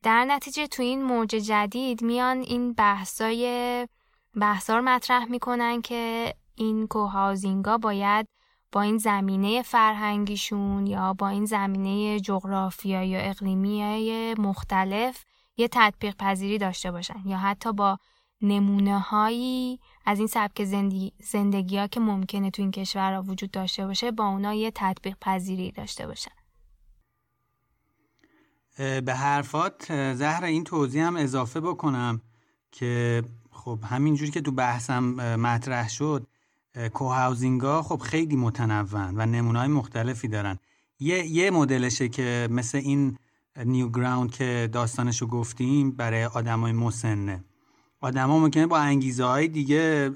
[SPEAKER 1] در نتیجه تو این موج جدید میان این بحثای بحثار مطرح می‌کنن که این کوهاوزینگا باید با این زمینه فرهنگیشون یا با این زمینه جغرافیایی یا اقلیمی مختلف یه تطبیق پذیری داشته باشن یا حتی با نمونه هایی از این سبک زندگی, زندگی ها که ممکنه تو این کشور وجود داشته باشه با اونا یه تطبیق پذیری داشته باشن
[SPEAKER 4] به حرفات زهر این توضیح هم اضافه بکنم که خب همینجوری که تو بحثم مطرح شد کوهاوزینگا خب خیلی متنوعن و نمونه های مختلفی دارن. یه, یه مدلشه که مثل این نیو گراوند که داستانشو گفتیم برای آدمای مسنه. آدما ممکنه با انگیزه های دیگه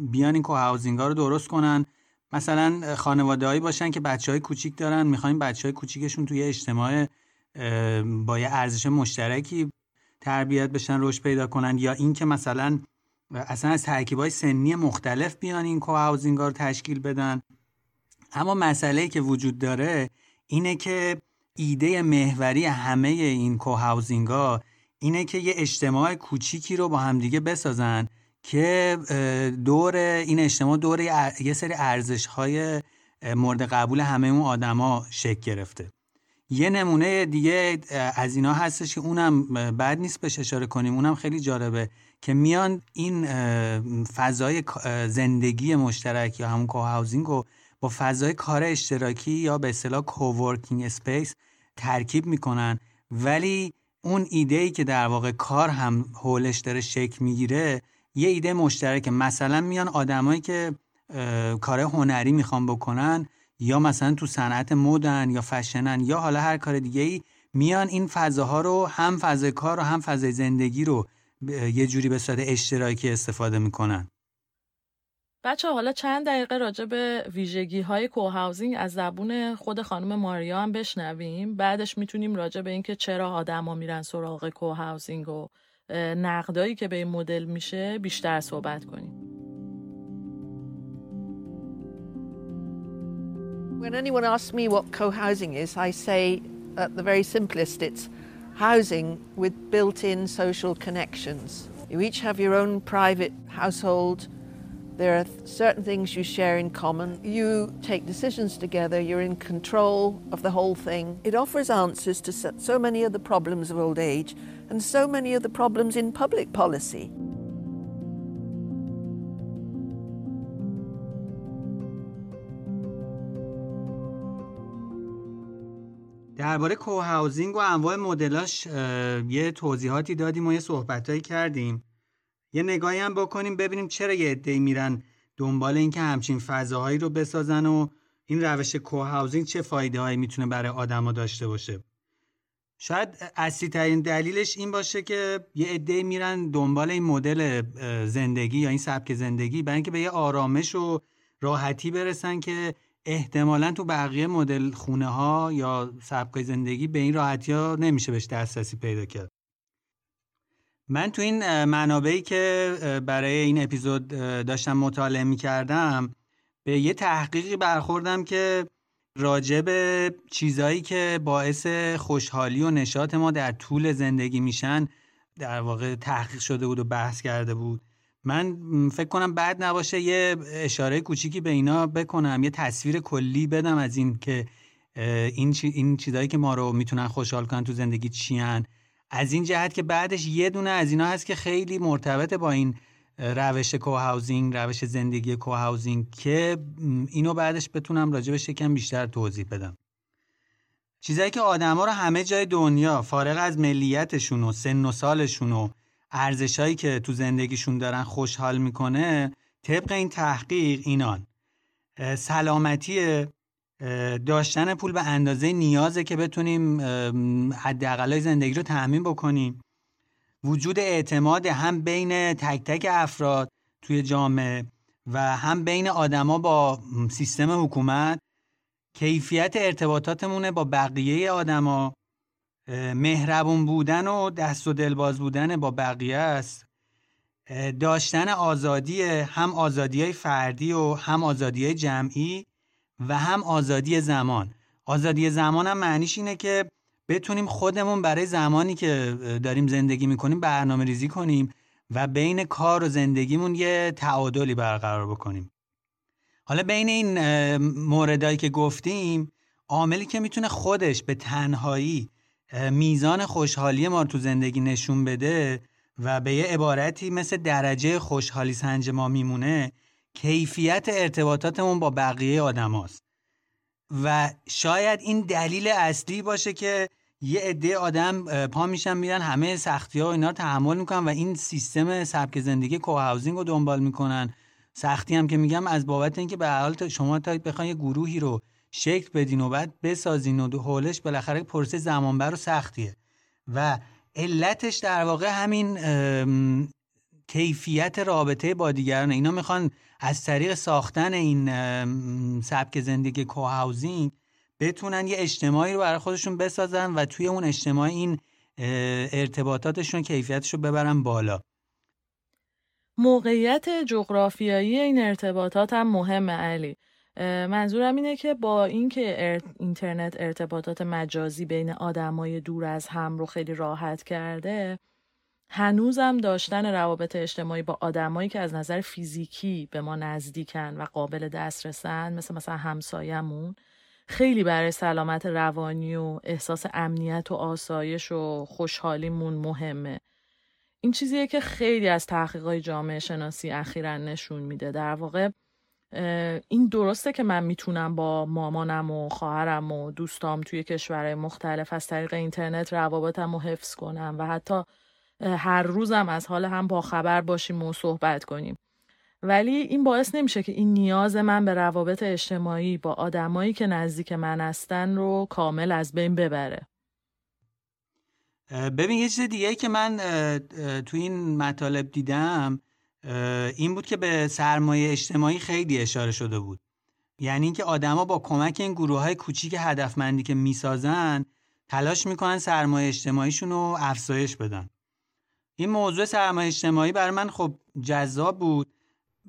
[SPEAKER 4] بیان این کوهاوزینگا رو درست کنن. مثلا خانواده باشن که بچه های کوچیک دارن. می‌خوایم بچه های کوچیکشون توی اجتماع با یه ارزش مشترکی تربیت بشن رشد پیدا کنن. یا اینکه مثلا اصلا از ترکیب های سنی مختلف بیان این کوهاوزینگ رو تشکیل بدن. اما مسئله که وجود داره اینه که ایده محوری همه این کوهاوزینگ ها اینه که یه اجتماع کوچیکی رو با همدیگه بسازن که دور این اجتماع دور یه سری ارزش های مورد قبول همه اون آدما شکل گرفته. یه نمونه دیگه از اینا هستش که اونم بد نیست بهش اشاره کنیم. اونم خیلی جالبه که میان این فضای زندگی مشترک یا همون co-housing رو با فضای کار اشتراکی یا به اصطلاح co-working space ترکیب می‌کنن. ولی اون ایده ای که در واقع کار هم حولش داره شکل می‌گیره یه ایده مشترکه. مثلا میان آدمایی که کار هنری می‌خوان بکنن یا مثلا تو صنعت مدن یا فشنن یا حالا هر کار دیگه ای میان این فضاها رو هم فضای کار و هم فضای زندگی رو یه جوری به صورت اشتراکی استفاده می‌کنن.
[SPEAKER 3] بچه حالا چند دقیقه راجع به ویژگی های کوهاوزینگ از زبون خود خانم ماریا هم بشنویم بعدش می‌تونیم راجع به اینکه چرا آدما میرن سراغ کوهاوزینگ و نقدایی که به این مدل میشه بیشتر صحبت کنیم
[SPEAKER 5] When anyone asks me what co-housing is, I say at the very simplest it's housing with built-in social connections. You each have your own private household. There are certain things you share in common. You take decisions together. You're in control of the whole thing. It offers answers to so many of the problems of old age and so many of the problems in public policy.
[SPEAKER 4] درباره کوهاوزینگ و انواع مدلاش یه توضیحاتی دادیم و یه صحبتهایی کردیم یه نگاهی هم بکنیم ببینیم چرا یه عده‌ای میرن دنبال اینکه همچین فضاهایی رو بسازن و این روش کوهاوزینگ چه فایده هایی می‌تونه برای آدما داشته باشه. شاید اصلی ترین دلیلش این باشه که یه عده میرن دنبال این مدل زندگی یا این سبک زندگی برای اینکه به یه آرامش و راحتی برسن که احتمالا تو بقیه مدل خونه ها یا سبک زندگی به این راحتی ها نمیشه بهش دسترسی پیدا کرد. من تو این منابعی که برای این اپیزود داشتم مطالعه می کردم به یه تحقیقی برخوردم که راجع به چیزایی که باعث خوشحالی و نشاط ما در طول زندگی میشن در واقع تحقیق شده بود و بحث کرده بود. من فکر کنم بعد نباشه یه اشاره کوچیکی به اینا بکنم یه تصویر کلی بدم از این که این, چی، این چیزایی که ما رو می‌تونن خوشحال کنن تو زندگی چیان از این جهت که بعدش یه دونه از اینا هست که خیلی مرتبط با این روش کوهاوزینگ روش زندگی کوهاوزینگ که اینو بعدش بتونم راجبش یکم بیشتر توضیح بدم. چیزایی که آدما رو همه جای دنیا فارغ از ملیتشون و سن و سالشون و ارزشهایی که تو زندگیشون دارن خوشحال می‌کنه طبق این تحقیق اینان. سلامتی داشتن پول به اندازه نیازه که بتونیم حداقلای زندگی رو تأمین بکنیم. وجود اعتماد هم بین تک تک افراد توی جامعه و هم بین آدما با سیستم حکومت کیفیت ارتباطاتمونه با بقیه آدما. مهربون بودن و دست و دلباز بودن با بقیه است. داشتن آزادی هم آزادی های فردی و هم آزادی های جمعی و هم آزادی زمان. آزادی زمان هم معنیش اینه که بتونیم خودمون برای زمانی که داریم زندگی می‌کنیم برنامه ریزی کنیم و بین کار و زندگیمون یه تعادلی برقرار بکنیم. حالا بین این موردهایی که گفتیم عاملی که می‌تونه خودش به تنهایی میزان خوشحالی ما رو تو زندگی نشون بده و به یه عبارتی مثل درجه خوشحالی سنج ما میمونه کیفیت ارتباطاتمون با بقیه آدم هاست. و شاید این دلیل اصلی باشه که یه عده آدم پا میشن میرن همه سختی ها و اینا رو تحمل می‌کنن و این سیستم سبک زندگی کوهاوزینگ رو دنبال می‌کنن سختی هم که میگم از بابت اینکه به حال شما تا بخواین یه گروهی رو شکل بدین و بعد بسازین و حولش بالاخره پرسه زمانبر و سختیه و علتش در واقع همین کیفیت رابطه با دیگران. اینا می‌خوان از طریق ساختن این سبک زندگی کوهاوزینگ بتونن یه اجتماعی رو برای خودشون بسازن و توی اون اجتماع این ارتباطاتشون کیفیتش رو ببرن بالا.
[SPEAKER 3] موقعیت جغرافیایی این ارتباطات هم مهمه علی. منظورم اینه که با اینکه اینترنت ارتباطات مجازی بین آدمای دور از هم رو خیلی راحت کرده هنوزم داشتن روابط اجتماعی با آدمایی که از نظر فیزیکی به ما نزدیکن و قابل دسترسن مثل مثلا همسایمون خیلی برای سلامت روانی و احساس امنیت و آسایش و خوشحالیمون مهمه. این چیزیه که خیلی از تحقیقات جامعه شناسی اخیرا نشون میده. در واقع این درسته که من می‌تونم با مامانم و خواهرم و دوستام توی کشورهای مختلف از طریق اینترنت روابطم رو حفظ کنم و حتی هر روزم از حال هم با خبر باشیم و صحبت کنیم. ولی این باعث نمیشه که این نیاز من به روابط اجتماعی با آدمایی که نزدیک من هستن رو کامل از بین ببره.
[SPEAKER 4] ببین یه چیز دیگه که من تو این مطالب دیدم این بود که به سرمایه اجتماعی خیلی اشاره شده بود. یعنی اینکه آدما با کمک این گروه های کوچیک هدفمندی که می‌سازن تلاش می‌کنن سرمایه اجتماعیشون رو افزایش بدن. این موضوع سرمایه اجتماعی برای من خب جذاب بود.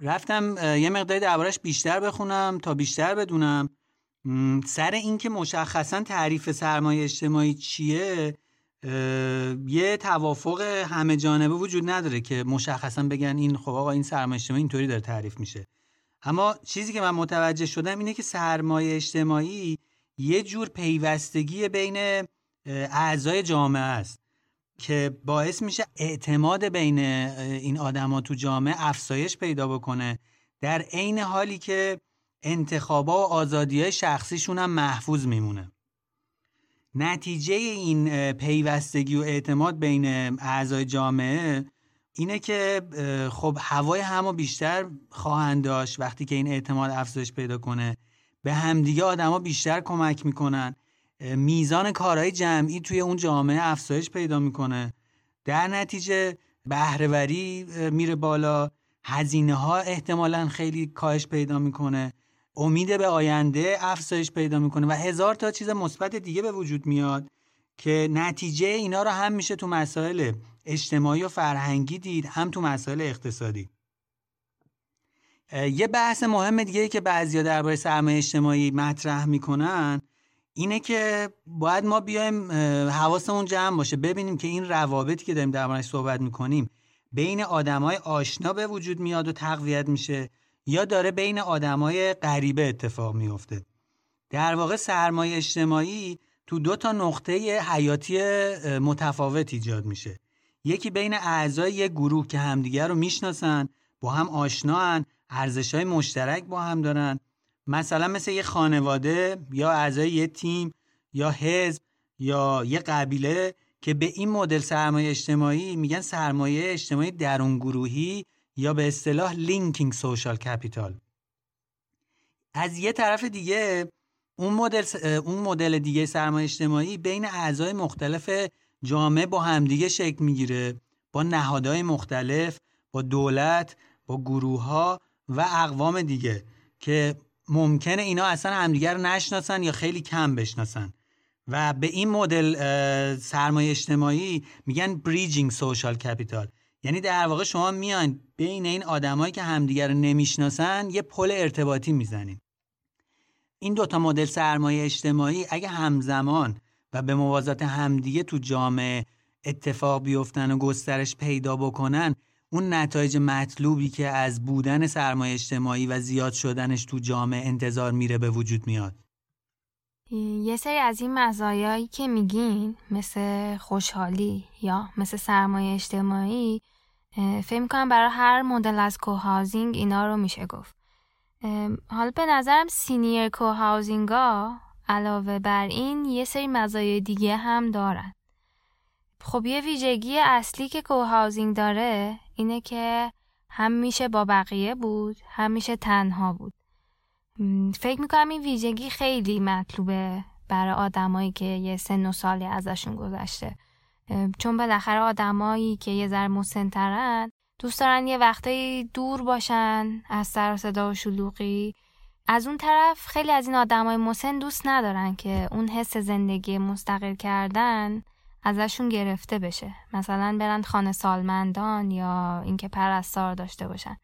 [SPEAKER 4] رفتم یه مقداری دربارش بیشتر بخونم تا بیشتر بدونم. سر اینکه مشخصا تعریف سرمایه اجتماعی چیه یه توافق همه جانبه وجود نداره که مشخصا بگن این خب آقا این سرمایه اجتماعی اینطوری داره تعریف میشه. اما چیزی که من متوجه شدم اینه که سرمایه اجتماعی یه جور پیوستگی بین اعضای جامعه است. که باعث میشه اعتماد بین این آدما تو جامعه افزایش پیدا بکنه. در عین حالی که انتخابا و آزادی شخصیشون هم محفوظ میمونه. نتیجه این پیوستگی و اعتماد بین اعضای جامعه اینه که خب هوای همو بیشتر خواهند داشت وقتی که این اعتماد افزایش پیدا کنه. به همدیگه آدما بیشتر کمک می‌کنن. میزان کارهای جمعی توی اون جامعه افزایش پیدا می‌کنه. در نتیجه بهرهوری میره بالا. هزینه ها احتمالا خیلی کاهش پیدا می‌کنه. امید به آینده افزایش پیدا می‌کنه و هزار تا چیز مثبت دیگه به وجود میاد که نتیجه اینا رو هم میشه تو مسائل اجتماعی و فرهنگی دید هم تو مسائل اقتصادی. یه بحث مهم دیگه که بعضیا درباره سرمایه اجتماعی مطرح می‌کنن اینه که باید ما بیایم حواسمون جمع باشه ببینیم که این روابطی که داریم دربارش صحبت می‌کنیم بین آدمای آشنا به وجود میاد و تقویت میشه یا داره بین آدمای غریبه اتفاق میفته در واقع سرمایه اجتماعی تو دو تا نقطه حیاتی متفاوت ایجاد میشه. یکی بین اعضای یک گروه که همدیگر رو می‌شناسن با هم آشنان ارزش های مشترک با هم دارن. مثلا مثل یه خانواده یا اعضای یه تیم یا حزب یا یه قبیله که به این مدل سرمایه اجتماعی میگن سرمایه اجتماعی درون گروهی یا به اصطلاح linking social capital از یه طرف دیگه اون مدل اون مدل دیگه سرمایه اجتماعی بین اعضای مختلف جامعه با همدیگه شکل می‌گیره. با نهادهای مختلف با دولت با گروه ها و اقوام دیگه که ممکنه اینا اصلا همدیگه رو نشناسن یا خیلی کم بشناسن. و به این مدل سرمایه اجتماعی میگن bridging social capital یعنی در واقع شما میان بین این آدمایی که همدیگر رو نمی‌شناسن یه پل ارتباطی می‌زنین. این دوتا مدل سرمایه اجتماعی اگه همزمان و به موازات همدیگه تو جامعه اتفاق بیفتن و گسترش پیدا بکنن اون نتایج مطلوبی که از بودن سرمایه اجتماعی و زیاد شدنش تو جامعه انتظار میره به وجود میاد.
[SPEAKER 1] یه سری از این مزایایی که میگین مثل خوشحالی یا مثل سرمایه اجتماعی فکر می‌کنم برای هر مدل از کوهاوزینگ اینا رو میشه گفت. حالا به نظرم سینیر کوهاوزینگ ها علاوه بر این یه سری مزایای دیگه هم دارن. خب یه ویژگی اصلی که کوهاوزینگ داره اینه که هم میشه با بقیه بود هم میشه تنها بود. فکر می‌کنم این ویژگی خیلی مطلوبه برای آدمایی که یه سن و سالی ازشون گذشته. چون بالاخره آدمایی که یه ذره مسنترن دوست دارن یه وقتایی دور باشن از سر و صدا و شلوغی. از اون طرف خیلی از این آدمای مسن دوست ندارن که اون حس زندگی مستقل کردن ازشون گرفته بشه. مثلا برن خانه سالمندان یا اینکه پرستار داشته باشن.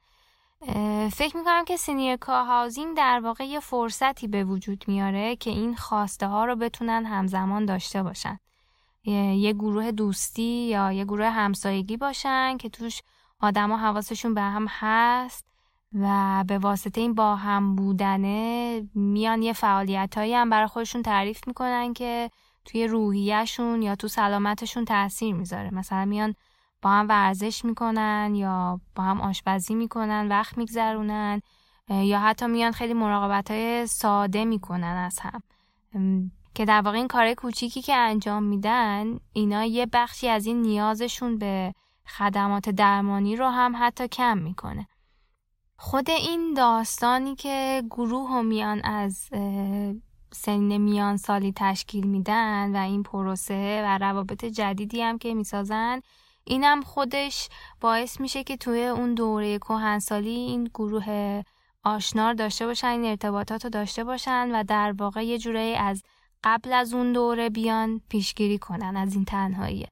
[SPEAKER 1] فکر می‌کنم که سینیر کا هاوزینگ در واقع یه فرصتی به وجود میاره که این خواسته ها رو بتونن همزمان داشته باشن. یه گروه دوستی یا یه گروه همسایگی باشن که توش آدما حواسشون به هم هست و به واسطه این با هم بودنه میان یه فعالیت هم برای خودشون تعریف می‌کنن که توی روحیهشون یا تو سلامتشون تاثیر می‌ذاره. مثلا میان با هم ورزش می‌کنن یا با هم آشپزی می‌کنن وقت میگذرونن یا حتی میان خیلی مراقبت های ساده می‌کنن از هم. که در واقع این کار کوچیکی که انجام میدن اینا یه بخشی از این نیازشون به خدمات درمانی رو هم حتی کم می‌کنه. خود این داستانی که گروه و میان از سن میان سالی تشکیل میدن و این پروسه و روابط جدیدی هم که می‌سازن اینم خودش باعث میشه که توی اون دوره کهنسالی این گروه آشنار داشته باشن این ارتباطات رو داشته باشن و در واقع یه جورایی از قبل از اون دوره بیان پیشگیری کنن از این تنهاییه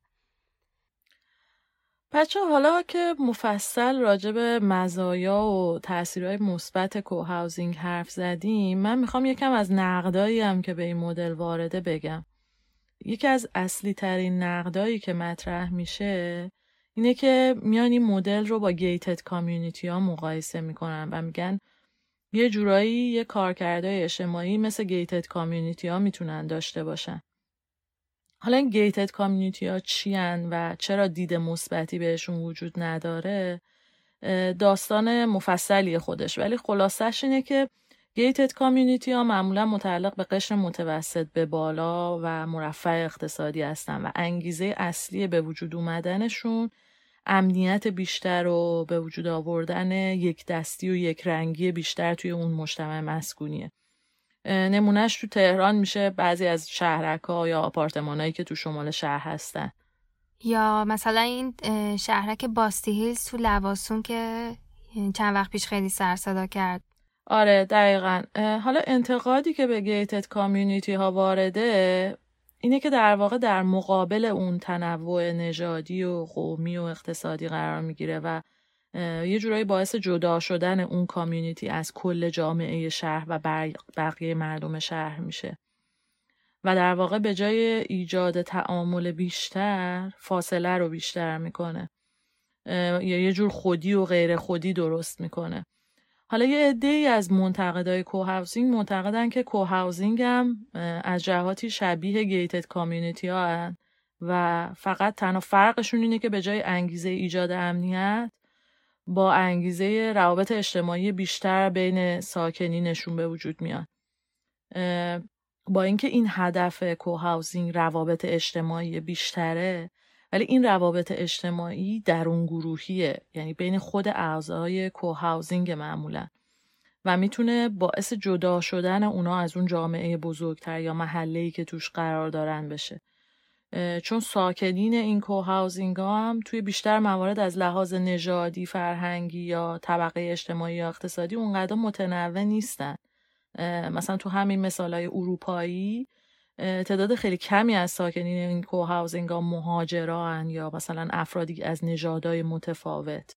[SPEAKER 3] بچه حالا که مفصل راجع به مزایا و تاثیرهای مثبت کوهاوزینگ حرف زدیم من می‌خوام یکم از نقدایی هم که به این مدل وارده بگم. یکی از اصلی ترین نقدایی که مطرح میشه اینه که میان این مدل رو با گیتد کامیونیتی ها مقایسه می‌کنن و میگن یه جورایی یه کارکردهای اجتماعی مثل گیتد کامیونیتی ها می‌تونن داشته باشن. حالا این گیتد کامیونیتی ها چی و چرا دید مثبتی بهشون وجود نداره؟ داستان مفصلی خودش. ولی خلاصش اینه که گیتد کامیونیتی ها معمولا متعلق به قشر متوسط به بالا و مرفع اقتصادی هستن و انگیزه اصلی به وجود اومدنشون امنیت بیشتر و به وجود آوردن یک دستی و یک رنگی بیشتر توی اون مجتمع مسکونیه. نمونهش تو تهران میشه بعضی از شهرک ها یا آپارتمانایی که تو شمال شهر هستن.
[SPEAKER 1] یا مثلا این شهرک باستی هیلز تو لواسون که چند وقت پیش خیلی سر صدا کرد.
[SPEAKER 3] آره دقیقا. حالا انتقادی که به گیتد کامیونیتی ها وارده اینه که در واقع در مقابل اون تنوع نژادی و قومی و اقتصادی قرار می‌گیره و یه جورایی باعث جدا شدن اون کامیونیتی از کل جامعه شهر و بقیه مردم شهر میشه. و در واقع به جای ایجاد تعامل بیشتر فاصله رو بیشتر می‌کنه. یا یه جور خودی و غیر خودی درست می‌کنه. حالا یه عده ای از منتقدای کوهاوزینگ معتقدن که کوهاوزینگ هم از جهاتی شبیه گیتد کامیونیتی ها و فقط تنها فرقشون اینه که به جای انگیزه ایجاد امنیت با انگیزه روابط اجتماعی بیشتر بین ساکنینشون به وجود میاد. با اینکه این هدف کوهاوزینگ روابط اجتماعی بیشتره ولی این روابط اجتماعی درون گروهیه یعنی بین خود اعضای کوهاوزینگ معمولا. و می‌تونه باعث جدا شدن اونا از اون جامعه بزرگتر یا محله‌ای که توش قرار دارن بشه. چون ساکنین این کوهاوزینگ ها هم توی بیشتر موارد از لحاظ نژادی فرهنگی یا طبقه اجتماعی یا اقتصادی اونقدر متنوع نیستن. مثلا تو همین مثال های اروپایی تعداد خیلی کمی از ساکنین این کوهاوزینگ ها مهاجران یا مثلا افرادی از نژادهای متفاوت.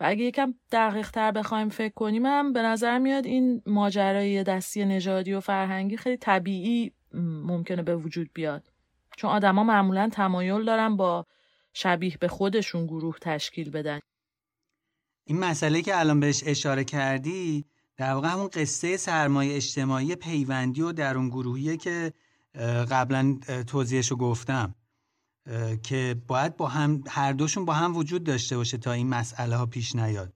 [SPEAKER 3] و اگه یکم دقیق تر بخوایم فکر کنیم هم به نظر میاد این ماجرای دستی نژادی و فرهنگی خیلی طبیعی ممکنه به وجود بیاد. چون آدما معمولا تمایل دارن با شبیه به خودشون گروه تشکیل بدن.
[SPEAKER 4] این مسئله که الان بهش اشاره کردی در واقع همون قصه سرمایه اجتماعی پیوندی و درون گروهیه که قبلا توضیحشو گفتم که باید با هم هر دوشون با هم وجود داشته باشه تا این مسئله ها پیش نیاد.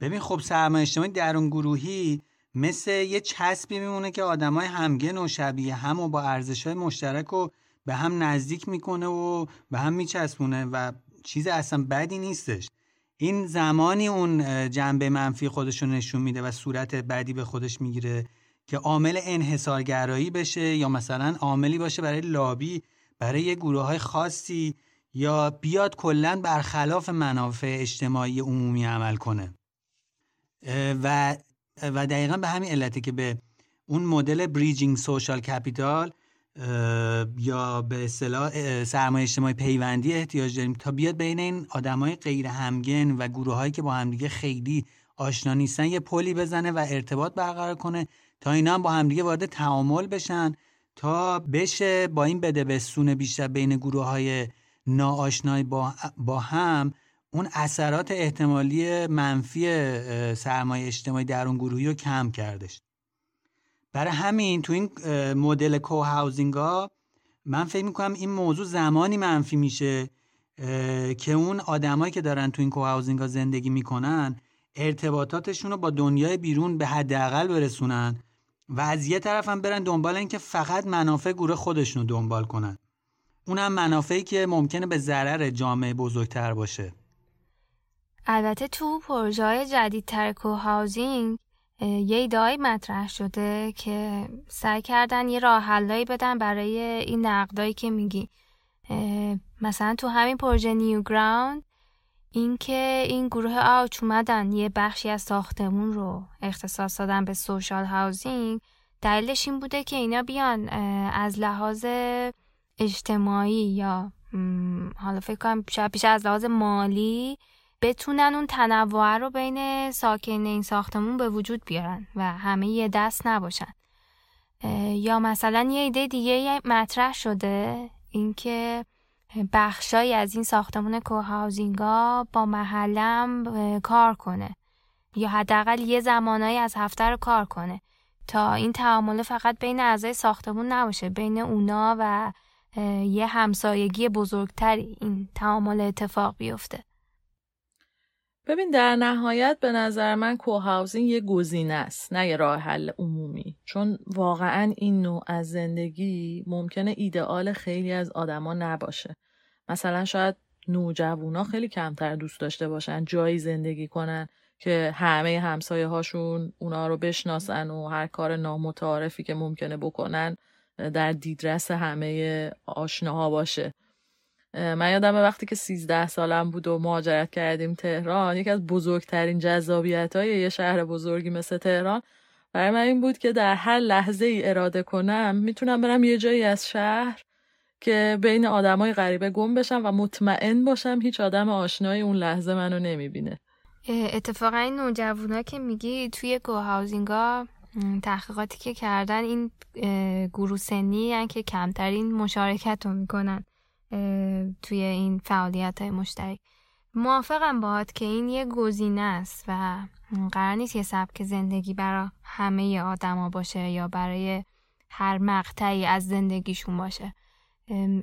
[SPEAKER 4] ببین خب سرمایه اجتماعی درون گروهی مثل یه چسبی میمونه که آدمای همگن و شبیه هم و با ارزشهای مشترک و به هم نزدیک می‌کنه و به هم میچسبونه و چیز اصلا بدی نیستش. این زمانی اون جنبه منفی خودش رو نشون میده و صورت بدی به خودش می‌گیره که عامل انحصارگرایی بشه یا مثلا عاملی باشه برای لابی برای یه گروه های خاصی یا بیاد کلا برخلاف منافع اجتماعی عمومی عمل کنه. و و دقیقا به همین علته که به اون مدل bridging social capital یا به اصطلاح سرمایه اجتماعی پیوندی احتیاج داریم تا بیاد بین این آدمای غیر همگن و گروه هایی که با همدیگه خیلی آشنا نیستن یه پلی بزنه و ارتباط برقرار کنه تا اینا هم با همدیگه وارد تعامل بشن تا بشه با این بده بسونه بیشتر بین گروه های ناآشنای با, با هم اون اثرات احتمالی منفی سرمایه اجتماعی در اون گروهی رو کم کردش. برای همین تو این مدل کو هاوزینگ ها من فکر می‌کنم این موضوع زمانی منفی میشه که اون آدمایی که دارن تو این کو هاوزینگ ها زندگی می‌کنن ارتباطاتشون رو با دنیای بیرون به حداقل برسونن و از یه طرف هم برن دنبال این که فقط منافع گروه خودشون رو دنبال کنن. اونم منافعی که ممکنه به ضرر جامعه بزرگتر باشه.
[SPEAKER 1] البته تو پروژه جدیدتر کو هاوزینگ یه ایدهایی مطرح شده که سعی کردن یه راه بدن برای این نقدایی که میگی. مثلا تو همین پروژه نیو گراوند اینکه این گروه آوچ اومدن یه بخشی از ساختمون رو اختصاص دادن به سوشال هاوزینگ دلیلش این بوده که اینا بیان از لحاظ اجتماعی یا حالا فکر کنم شاید بیشتر از لحاظ مالی بتونن اون تنوع رو بین ساکن این ساختمون به وجود بیارن و همه یه دست نباشن. یا مثلا یه ایده دیگه مطرح شده اینکه بخشایی از این ساختمون کوهاوزینگا با محلم کار کنه. یا حداقل یه زمانایی از هفته رو کار کنه. تا این تعامل فقط بین اعضای ساختمون نباشه بین اونا و یه همسایگی بزرگتری این تعامل اتفاق بیفته.
[SPEAKER 3] ببین در نهایت به نظر من کوهاوزینگ یه گزینه است نه یه راه حل عمومی. چون واقعا این نوع از زندگی ممکنه ایدئال خیلی از آدما نباشه. مثلا شاید نوجوونا خیلی کمتر دوست داشته باشن جایی زندگی کنن که همه همسایه هاشون اونا رو بشناسن و هر کار نامتعارفی که ممکنه بکنن در دیدرس همه آشناها باشه. من یادم وقتی که 13 سالم بود و مهاجرت کردیم تهران یکی از بزرگترین جذابیت های یه شهر بزرگی مثل تهران برای من این بود که در هر لحظه ای اراده کنم می‌تونم برم یه جایی از شهر که بین آدمای غریبه گم بشم و مطمئن باشم هیچ آدم آشنایی اون لحظه منو نمی‌بینه.
[SPEAKER 1] اتفاقا این نوجوانا که میگی توی گو هاوزینگا تحقیقاتی که کردن این گروه سنی که کمترین مشارکت رو می‌کنن. توی این فعالیت های مشترک. موافقم باهات که این یه گزینه است و قرار نیست یه سبک زندگی برای همه آدما باشه یا برای هر مقطعی از زندگیشون باشه.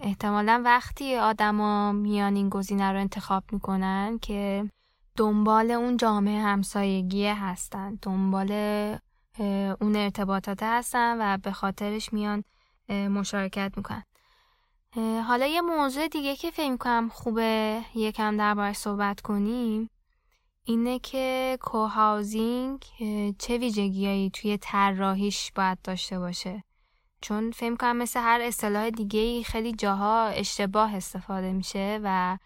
[SPEAKER 1] احتمالا وقتی آدما میان این گزینه رو انتخاب می‌کنن که دنبال اون جامعه همسایگی هستن دنبال اون ارتباطات هستن و به خاطرش میان مشارکت می‌کنن. حالا یه موضوع دیگه که فکر کنم خوبه یکم دربارش صحبت کنیم اینه که کوهاوزینگ چه ویژگیهایی توی طراحیش باید داشته باشه. چون فکر کنم مثل هر اصطلاح دیگه خیلی جاها اشتباه استفاده میشه و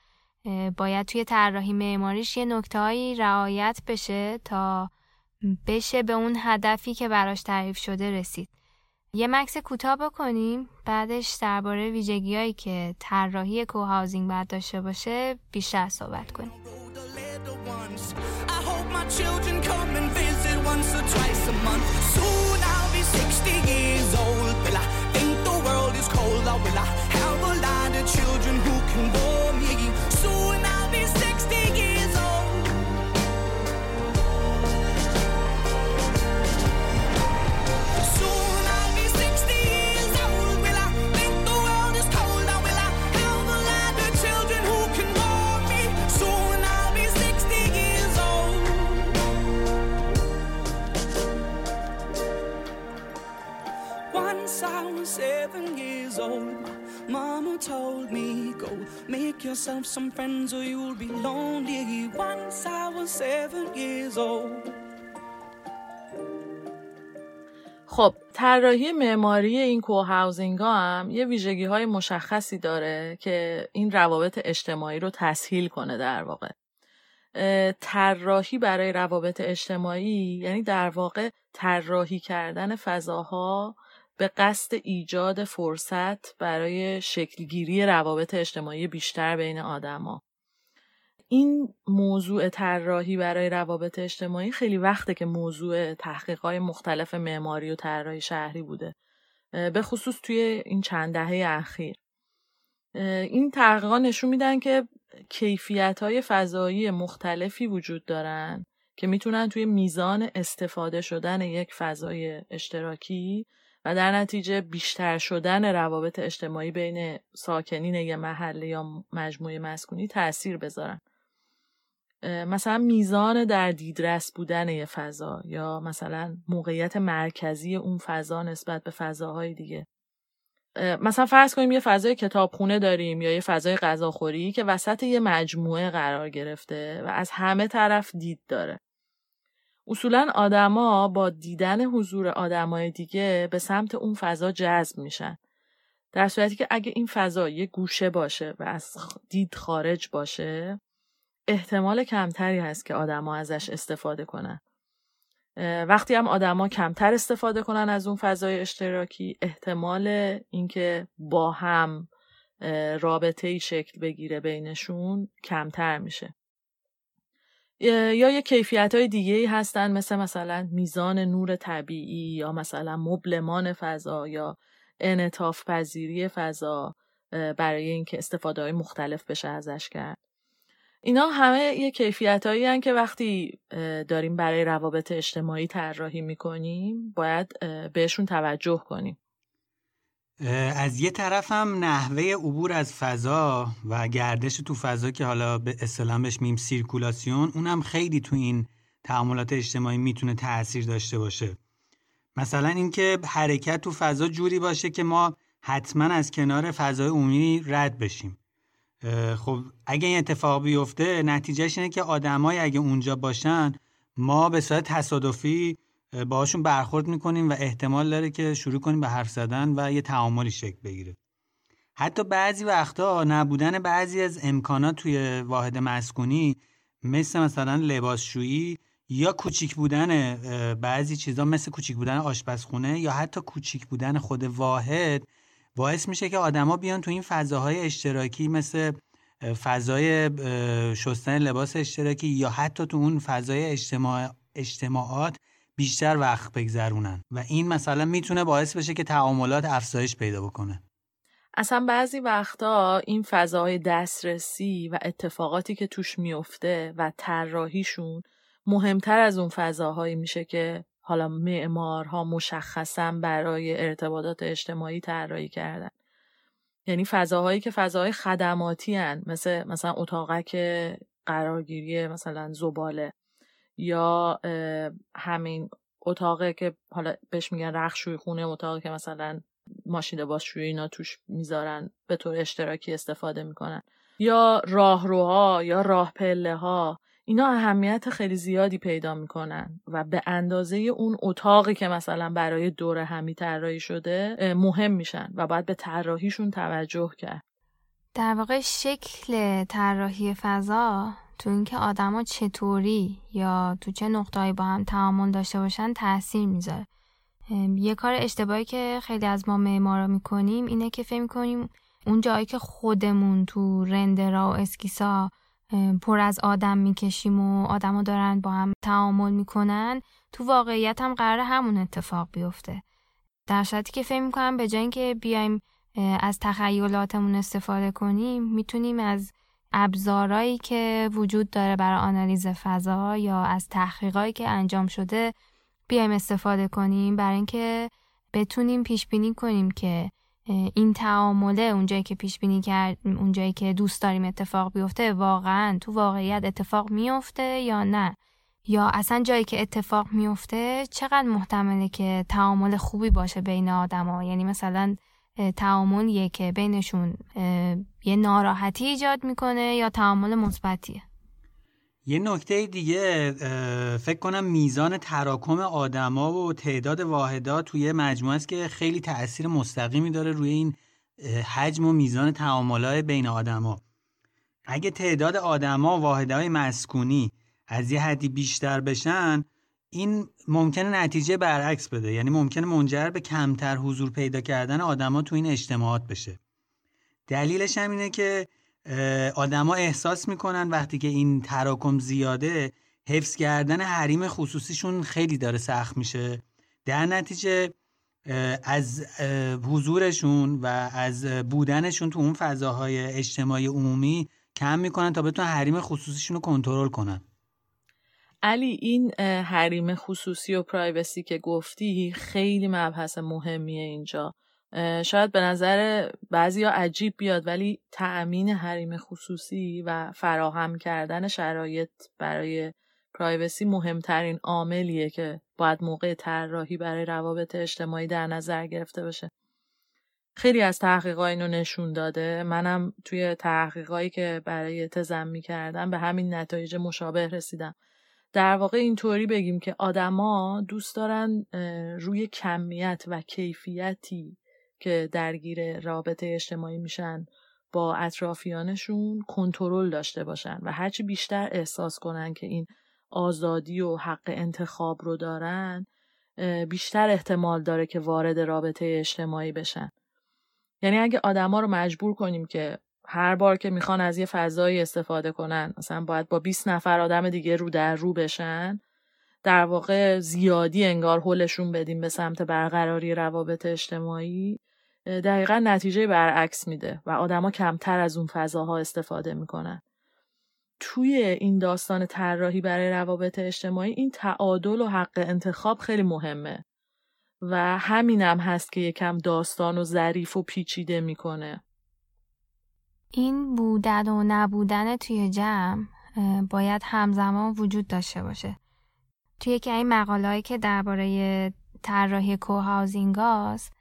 [SPEAKER 1] باید توی طراحی معماریش یه نکتههایی رعایت بشه تا بشه به اون هدفی که براش تعریف شده رسید. یه مکس کوتاه بکنیم بعدش درباره ویژگیهایی که طراحی کوهاوزینگ باید داشته باشه بیشتر صحبت کنیم.
[SPEAKER 6] Seven years old, mama told me, Go make yourself some friends or you'll be lonely. Once I was seven years old.
[SPEAKER 3] خب طراحی معماری این کوهاوزینگ ها هم یه ویژگی های مشخصی داره که این روابط اجتماعی رو تسهیل کنه در واقع طراحی برای روابط اجتماعی یعنی در واقع طراحی کردن فضاها به قصد ایجاد فرصت برای شکلگیری روابط اجتماعی بیشتر بین آدما. این موضوع طراحی برای روابط اجتماعی خیلی وقته که موضوع تحقیقات مختلف معماری و طراحی شهری بوده به خصوص توی این چند دهه اخیر. این تحقیقات نشون میدن که کیفیت های فضایی مختلفی وجود دارن که می‌تونن توی میزان استفاده شدن یک فضای اشتراکی و در نتیجه بیشتر شدن روابط اجتماعی بین ساکنین یه محله یا مجموعه مسکونی تاثیر بذارن. مثلا میزان در دیدرس بودن یه فضا یا مثلا موقعیت مرکزی اون فضا نسبت به فضاهای دیگه. مثلا فرض کنیم یه فضای کتابخونه داریم یا یه فضای غذاخوری که وسط یه مجموعه قرار گرفته و از همه طرف دید داره. اصولا آدما با دیدن حضور آدمای دیگه به سمت اون فضا جذب میشن. در صورتی که اگه این فضا یه گوشه باشه و از دید خارج باشه احتمال کمتری هست که آدما ازش استفاده کنن. وقتی هم آدما کمتر استفاده کنن از اون فضای اشتراکی احتمال اینکه با هم رابطه ای شکل بگیره بینشون کمتر میشه. یا یه کیفیت های دیگه هستن مثل مثلا میزان نور طبیعی یا مثلا مبلمان فضا یا انطاف پذیری فضا برای اینکه استفاده های مختلف بشه ازش کرد. اینا همه یه کیفیت هایی که وقتی داریم برای روابط اجتماعی طراحی می‌کنیم باید بهشون توجه کنیم.
[SPEAKER 4] از یه طرف هم نحوه عبور از فضا و گردش تو فضا که حالا به اصطلاح بهش میم سیرکولاسیون اونم خیلی تو این تعاملات اجتماعی می‌تونه تاثیر داشته باشه. مثلا اینکه حرکت تو فضا جوری باشه که ما حتما از کنار فضای عمومی رد بشیم. خب اگه این اتفاق بیفته نتیجهش اینه که آدمای اگه اونجا باشن ما به صورت تصادفی باهاشون برخورد می‌کنیم و احتمال داره که شروع کنیم به حرف زدن و یه تعاملی شکل بگیره. حتی بعضی وقتا نبودن بعضی از امکانات توی واحد مسکونی مثل مثلا لباسشویی یا کوچیک بودن بعضی چیزا مثل کوچیک بودن آشپزخونه یا حتی کوچیک بودن خود واحد باعث میشه که آدما بیان تو این فضاهای اشتراکی مثل فضای شستن لباس اشتراکی یا حتی تو اون فضای اجتماع اجتماعات بیشتر وقت بگذرونن و این مثلا می‌تونه باعث بشه که تعاملات افزایش پیدا بکنه
[SPEAKER 3] اصلا بعضی وقتا این فضای دسترسی و اتفاقاتی که توش میفته و طراحیشون مهمتر از اون فضاهایی میشه که حالا معمارها مشخصا برای ارتباطات اجتماعی طراحی کردن یعنی فضاهایی که فضاهای خدماتی هن. مثل مثلا اتاقک قرارگیری مثلا زباله یا همین اتاقه که حالا بهش میگن رخشوی خونه اتاقی که مثلا ماشین لباسشویی اینا توش می‌ذارن به طور اشتراکی استفاده می‌کنن. یا راهروها یا راه پله ها اینا اهمیت خیلی زیادی پیدا می‌کنن و به اندازه اون اتاقی که مثلا برای دور همی طراحی شده مهم میشن و باید به طراحیشون توجه کرد.
[SPEAKER 1] در واقع شکل طراحی فضا تو اینکه آدما چطوری یا تو چه نقطه‌ای با هم تعامل داشته باشن تاثیر می‌ذاره. یه کار اشتباهی که خیلی از ما معمارا می‌کنیم اینه که فکر می‌کنیم اون جایی که خودمون تو رندرا و اسکیسا پر از آدم می‌کشیم و آدما دارن با هم تعامل می‌کنن تو واقعیت هم قرار همون اتفاق بیفته. در صورتی که فکر می‌کنم به جای اینکه بیایم از تخیلاتمون استفاده کنیم می‌تونیم از ابزارهایی که وجود داره برای آنالیز فضا یا از تحقیقاتی که انجام شده بیایم استفاده کنیم برای اینکه بتونیم پیش بینی کنیم که این تعامله اونجایی که پیش بینی کرد اونجایی که دوست داریم اتفاق بیفته واقعا تو واقعیت اتفاق میفته یا نه؟ یا اصلا جایی که اتفاق میفته چقدر محتمله که تعامل خوبی باشه بین آدما یعنی مثلا تعاملیه که بینشون یه ناراحتی ایجاد می‌کنه یا تعامل مثبتیه؟
[SPEAKER 4] یه نکته دیگه فکر کنم میزان تراکم آدما و تعداد واحدات توی مجموعه است که خیلی تاثیر مستقیمی داره روی این حجم و میزان تعاملات بین آدما. اگه تعداد آدما واحدهای مسکونی از یه حدی بیشتر بشن این ممکنه نتیجه برعکس بده. یعنی ممکنه منجر به کمتر حضور پیدا کردن آدما تو این اجتماعات بشه. دلیلش هم اینه که آدما احساس می‌کنن وقتی که این تراکم زیاده حفظ کردن حریم خصوصیشون خیلی داره سخت میشه. در نتیجه از حضورشون و از بودنشون تو اون فضاهای اجتماعی عمومی کم می‌کنن تا بتونن حریم خصوصیشون رو کنترل کنن.
[SPEAKER 3] علی این حریم خصوصی و پرایوسی که گفتی خیلی مبحث مهمیه اینجا. شاید به نظر بعضی ها عجیب بیاد ولی تأمین حریم خصوصی و فراهم کردن شرایط برای پرایوسی مهمترین عاملیه که باید موقع طراحی برای روابط اجتماعی در نظر گرفته بشه. خیلی از تحقیقات اینو نشون داده. منم توی تحقیقایی که برای تزم می کردم به همین نتایج مشابه رسیدم. در واقع اینطوری بگیم که آدما دوست دارن روی کمیت و کیفیتی که درگیر رابطه اجتماعی میشن با اطرافیانشون کنترل داشته باشن و هرچی بیشتر احساس کنن که این آزادی و حق انتخاب رو دارن بیشتر احتمال داره که وارد رابطه اجتماعی بشن. یعنی اگه آدما رو مجبور کنیم که هر بار که می‌خوان از یه فضایی استفاده کنن مثلا باید با 20 نفر آدم دیگه رو در رو بشن در واقع زیادی انگار حلشون بدیم به سمت برقراری روابط اجتماعی دقیقا نتیجه برعکس میده و آدما کمتر از اون فضاها استفاده می‌کنن. توی این داستان طراحی برای روابط اجتماعی این تعادل و حق انتخاب خیلی مهمه و همینم هست که یکم داستان و ظریف و پیچیده می‌کنه.
[SPEAKER 1] این بودن و نبودن توی جمع باید همزمان وجود داشته باشه. توی یکی این مقالهایی که درباره طراحی کوهاوزینگاست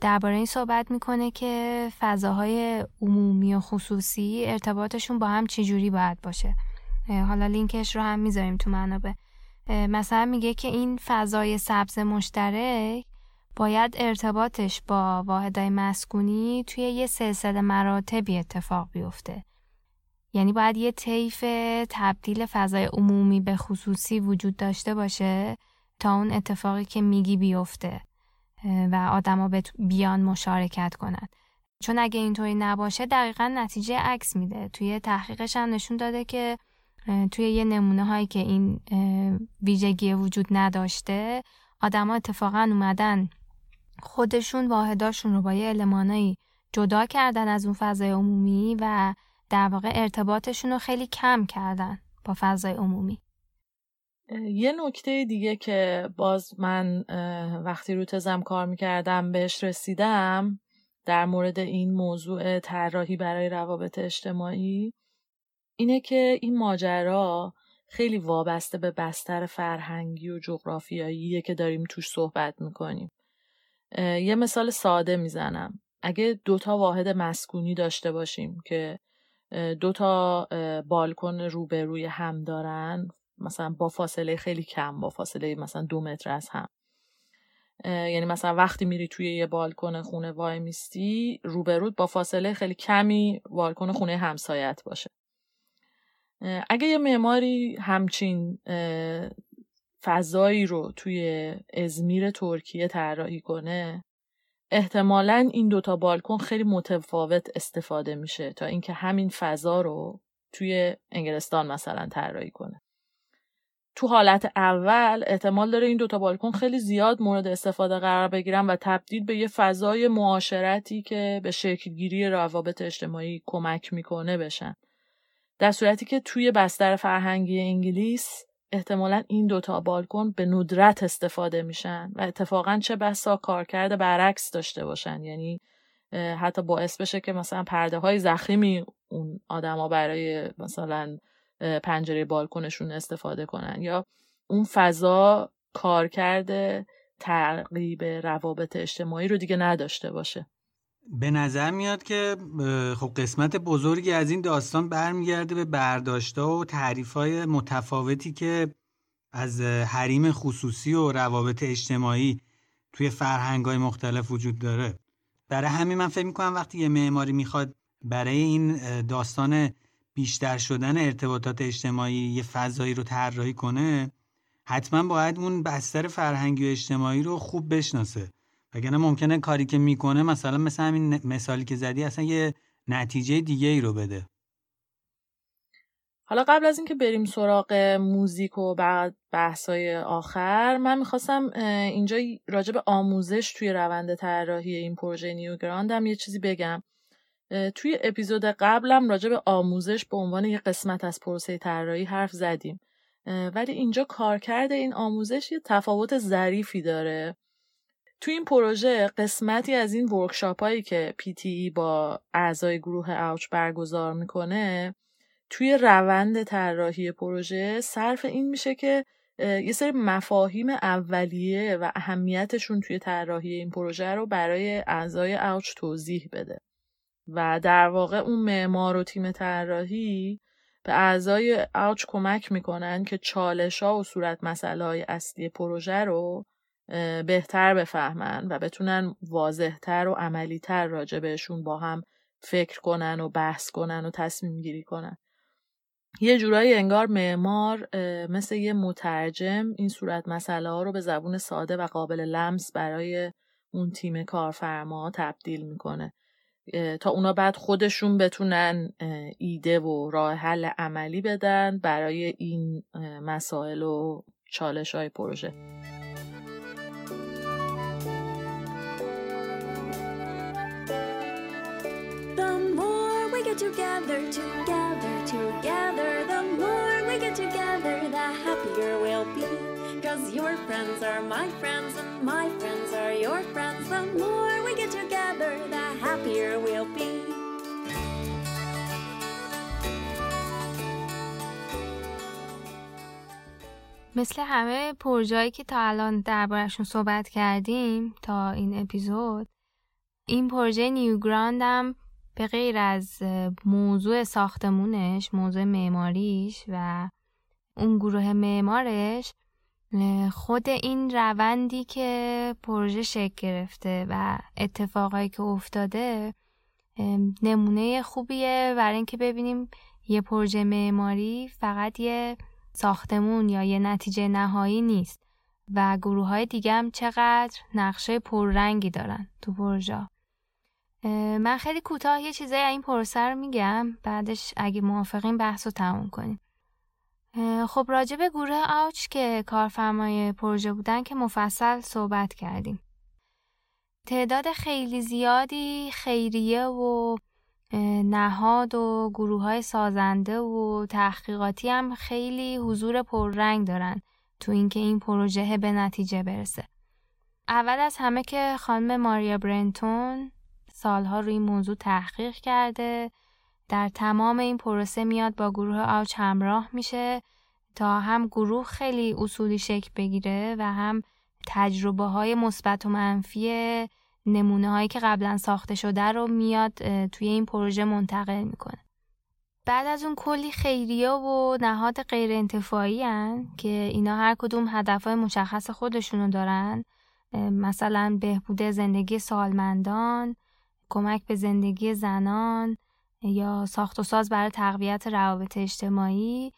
[SPEAKER 1] درباره این صحبت می‌کنه که فضاهای عمومی و خصوصی ارتباطشون با هم چجوری باید باشه. حالا لینکش رو هم می‌ذاریم تو منابع. مثلا میگه که این فضای سبز مشترک باید ارتباطش با واحدهای مسکونی توی یه سلسله مراتبی اتفاق بیفته. یعنی باید یه طیف تبدیل فضای عمومی به خصوصی وجود داشته باشه تا اون اتفاقی که میگی بیفته و آدما بیان مشارکت کنند چون اگه اینطوری نباشه دقیقا نتیجه عکس میده. توی تحقیقش هم نشون داده که توی یه نمونه هایی که این ویژگی وجود نداشته آدما اتفاقا اومدن خودشون واحداشون رو با یه المانایی جدا کردن از اون فضای عمومی و در واقع ارتباطشون رو خیلی کم کردن با فضای عمومی.
[SPEAKER 3] یه نکته دیگه که باز من وقتی رو تزم کار می‌کردم بهش رسیدم در مورد این موضوع طراحی برای روابط اجتماعی اینه که این ماجرا خیلی وابسته به بستر فرهنگی و جغرافیاییه که داریم توش صحبت می‌کنیم. یه مثال ساده می‌زنم. اگه دوتا واحد مسکونی داشته باشیم که دوتا بالکن روبروی هم دارن مثلا با فاصله خیلی کم با فاصله مثلا دو متر از هم. یعنی مثلا وقتی میری توی یه بالکن خونه وای میستی روبرود با فاصله خیلی کمی بالکن خونه همسایت باشه. اگه یه معماری همچین فضایی رو توی ازمیر ترکیه طراحی کنه احتمالا این دوتا بالکن خیلی متفاوت استفاده میشه تا اینکه همین فضا رو توی انگلستان مثلا طراحی کنه. تو حالت اول احتمال داره این دوتا بالکن خیلی زیاد مورد استفاده قرار بگیرن و تبدیل به یه فضای معاشرتی که به شکلگیری روابط اجتماعی کمک می‌کنه بشن. در صورتی که توی بستر فرهنگی انگلیس احتمالا این دوتا بالکن به ندرت استفاده میشن و اتفاقا چه بسا کارکرد برعکس داشته باشن. یعنی حتی باعث بشه که مثلا پرده های زخیمی اون آدما برای مثلا
[SPEAKER 1] پنجره بالکنشون استفاده کنن. یا اون فضا کارکرد ترغیب روابط اجتماعی رو دیگه نداشته باشه.
[SPEAKER 4] به نظر میاد که خب قسمت بزرگی از این داستان برمیگرده به برداشته و تعریفهای متفاوتی که از حریم خصوصی و روابط اجتماعی توی فرهنگ های مختلف وجود داره. برای همین من فکر می‌کنم وقتی یه معماری می‌خواد برای این داستان بیشتر شدن ارتباطات اجتماعی یه فضایی رو طراحی کنه حتما باید اون بستر فرهنگی و اجتماعی رو خوب بشناسه. وگرنه ممکنه کاری که می‌کنه مثلا مثل همین مثالی که زدی اصلا یه نتیجه دیگه ای رو بده.
[SPEAKER 1] حالا قبل از اینکه بریم سراغ موزیک و بعد بحثای آخر من می‌خواستم اینجا راجع به آموزش توی روند طراحی این پروژه نیو گراندم یه چیزی بگم. توی اپیزود قبلم راجع به آموزش به عنوان یه قسمت از پروسه طراحی حرف زدیم. ولی اینجا کارکرد این آموزش یه تفاوت ظریفی داره. توی این پروژه قسمتی از این ورکشاپ هایی که PTE با اعضای گروه اوچ برگزار می‌کنه توی روند طراحی پروژه صرف این میشه که یه سری مفاهیم اولیه و اهمیتشون توی طراحی این پروژه رو برای اعضای اوچ توضیح بده. و در واقع اون معمار و تیم طراحی به اعضای اوچ کمک می‌کنن که چالش ها و صورت مسئله های اصلی پروژه رو بهتر بفهمن و بتونن واضحتر و عملیتر راجع بهشون با هم فکر کنن و بحث کنن و تصمیم گیری کنن. یه جورایی انگار معمار مثل یه مترجم این صورت مسئله ها رو به زبون ساده و قابل لمس برای اون تیم کارفرما تبدیل می‌کنه. تا اونا بعد خودشون بتونن ایده و راه حل عملی بدن برای این مسائل و چالش های پروژه. together, together, together. The more we get together, the happier we'll be. Cause your friends are my friends, and my friends are your friends. The more we get together, the happier we'll be. مثل همه پروژه‌ای که تا الان دربارشون صحبت کردیم تا این اپیزود این پروژه نیوگراندم به غیر از موضوع ساختمونش موضوع معماریش و اون گروه معمارش خود این روندی که پروژه شکل گرفته و اتفاقایی که افتاده نمونه خوبیه برای اینکه ببینیم یه پروژه معماری فقط یه ساختمون یا یه نتیجه نهایی نیست و گروه های دیگه هم چقدر نقشه پررنگی دارن تو پروژه. من خیلی کوتاه یه چیزایی این پروسه رو میگم. بعدش اگه موافقین بحث رو تموم کنیم. خب راجع به گروه آوچ که کارفرمای پروژه بودن که مفصل صحبت کردیم. تعداد خیلی زیادی خیریه و نهاد و گروه های سازنده و تحقیقاتی هم خیلی حضور پررنگ دارن تو اینکه این پروژه به نتیجه برسه. اول از همه که خانم ماریا برنتون سالها روی این موضوع تحقیق کرده. در تمام این پروسه میاد با گروه آوچ همراه میشه تا هم گروه خیلی اصولی شکل بگیره و هم تجربه های مثبت و منفی نمونه هایی که قبلا ساخته شده رو میاد توی این پروژه منتقل می‌کنه. بعد از اون کلی خیریه و نهاد غیر انتفاعی هن که اینا هر کدوم هدف های مشخص خودشونو دارن. مثلا بهبود زندگی سالمندان کمک به زندگی زنان یا ساخت و ساز برای تقویت روابط اجتماعی.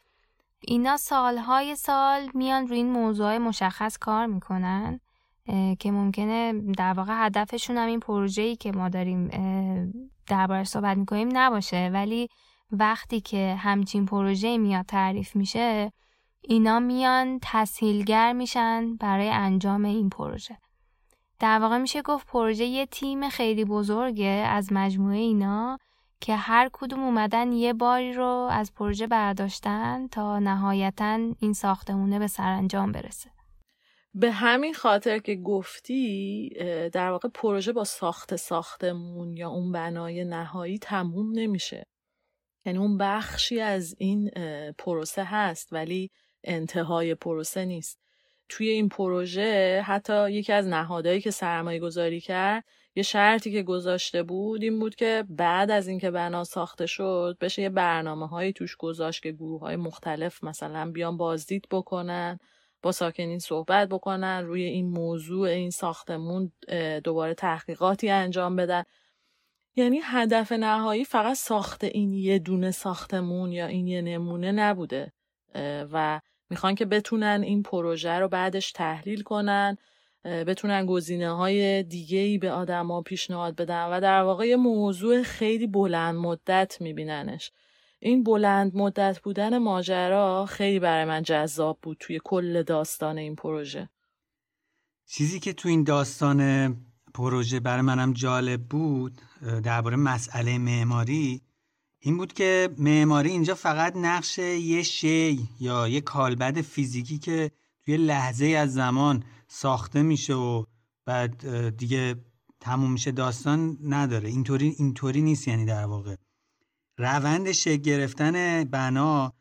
[SPEAKER 1] اینا سالهای سال میان روی این موضوع مشخص کار می‌کنن که ممکنه در واقع هدفشون هم این پروژه‌ای که ما داریم دربارش صحبت می‌کنیم نباشه. ولی وقتی که همچین پروژه میاد تعریف میشه اینا میان تسهیلگر میشن برای انجام این پروژه. در واقع میشه گفت پروژه یه تیم خیلی بزرگه از مجموعه اینا که هر کدوم اومدن یه باری رو از پروژه برداشتن تا نهایتا این ساختمونه به سرانجام برسه. به همین خاطر که گفتی در واقع پروژه با ساخت ساختمون یا اون بنای نهایی تموم نمیشه.
[SPEAKER 3] یعنی اون بخشی از این پروسه هست ولی انتهای پروسه نیست. توی این پروژه حتی یکی از نهادهایی که سرمایه گذاری کرد یه شرطی که گذاشته بود این بود که بعد از اینکه بنا ساخته شد بشه یه برنامه هایی توش گذاشت که گروه های مختلف مثلا بیان بازدید بکنن با ساکنین صحبت بکنن روی این موضوع این ساختمون دوباره تحقیقاتی انجام بدن. یعنی هدف نهایی فقط ساخت این یه دونه ساختمون یا این یه نمونه نبوده و می‌خوان که بتونن این پروژه رو بعدش تحلیل کنن بتونن گزینه های دیگه ای به آدما پیشنهاد بدن و در واقع یه موضوع خیلی بلند مدت میبیننش. این بلند مدت بودن ماجرا خیلی برای من جذاب بود توی کل داستان این پروژه.
[SPEAKER 4] چیزی که تو این داستان پروژه برای منم جالب بود درباره مسئله معماری این بود که معماری اینجا فقط نقش یه شی یا یه کالبد فیزیکی که توی لحظه از زمان ساخته میشه و بعد دیگه تموم میشه داستان نداره. اینطوری اینطوری نیست یعنی در واقع. روند شکل گرفتن بنا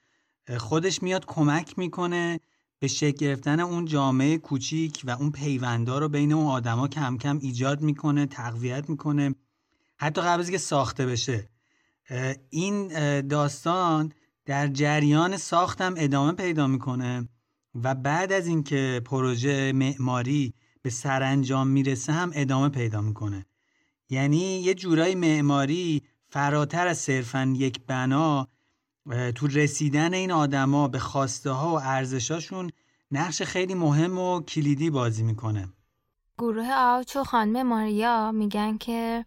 [SPEAKER 4] خودش میاد کمک می‌کنه به شکل گرفتن اون جامعه کوچیک و اون پیوندا رو بین اون آدما کم کم ایجاد می‌کنه تقویت می‌کنه. حتی قبل از که ساخته بشه. این داستان در جریان ساختم ادامه پیدا می‌کنه و بعد از اینکه پروژه معماری به سرانجام می‌رسه هم ادامه پیدا می‌کنه. یعنی یه جورای معماری فراتر از صرفا یک بنا تو رسیدن این آدما به خواسته ها و ارزشاشون نقش خیلی مهم و کلیدی بازی می‌کنه.
[SPEAKER 1] گروه آوچ و خانم ماریا میگن که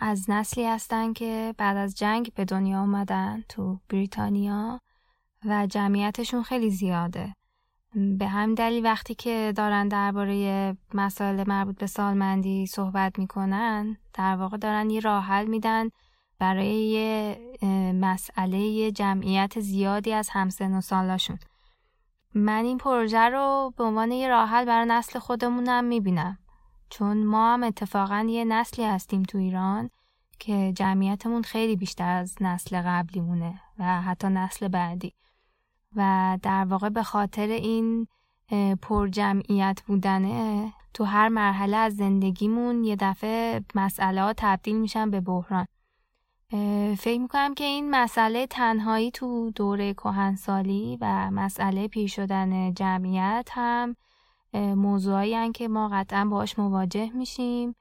[SPEAKER 1] از نسلی هستن که بعد از جنگ به دنیا آمدن تو بریتانیا و جمعیتشون خیلی زیاده. به هم دلیل وقتی که دارن درباره مسائل مربوط به سالمندی صحبت می‌کنن در واقع دارن یه راه حل میدن برای یه مسئله جمعیت زیادی از همسن و سالاشون. من این پروژه رو به عنوان یه راه حل برای نسل خودمونم می‌بینم. چون ما هم اتفاقا یه نسلی هستیم تو ایران که جمعیتمون خیلی بیشتر از نسل قبلیمونه و حتی نسل بعدی. و در واقع به خاطر این پر جمعیت بودنه تو هر مرحله از زندگیمون یه دفعه مسئله ها تبدیل میشن به بحران. فکر می‌کنم که این مسئله تنهایی تو دوره کهنسالی و مسئله پیر شدن جمعیت هم موضوعایی که ما قطعا باهاش مواجه میشیم.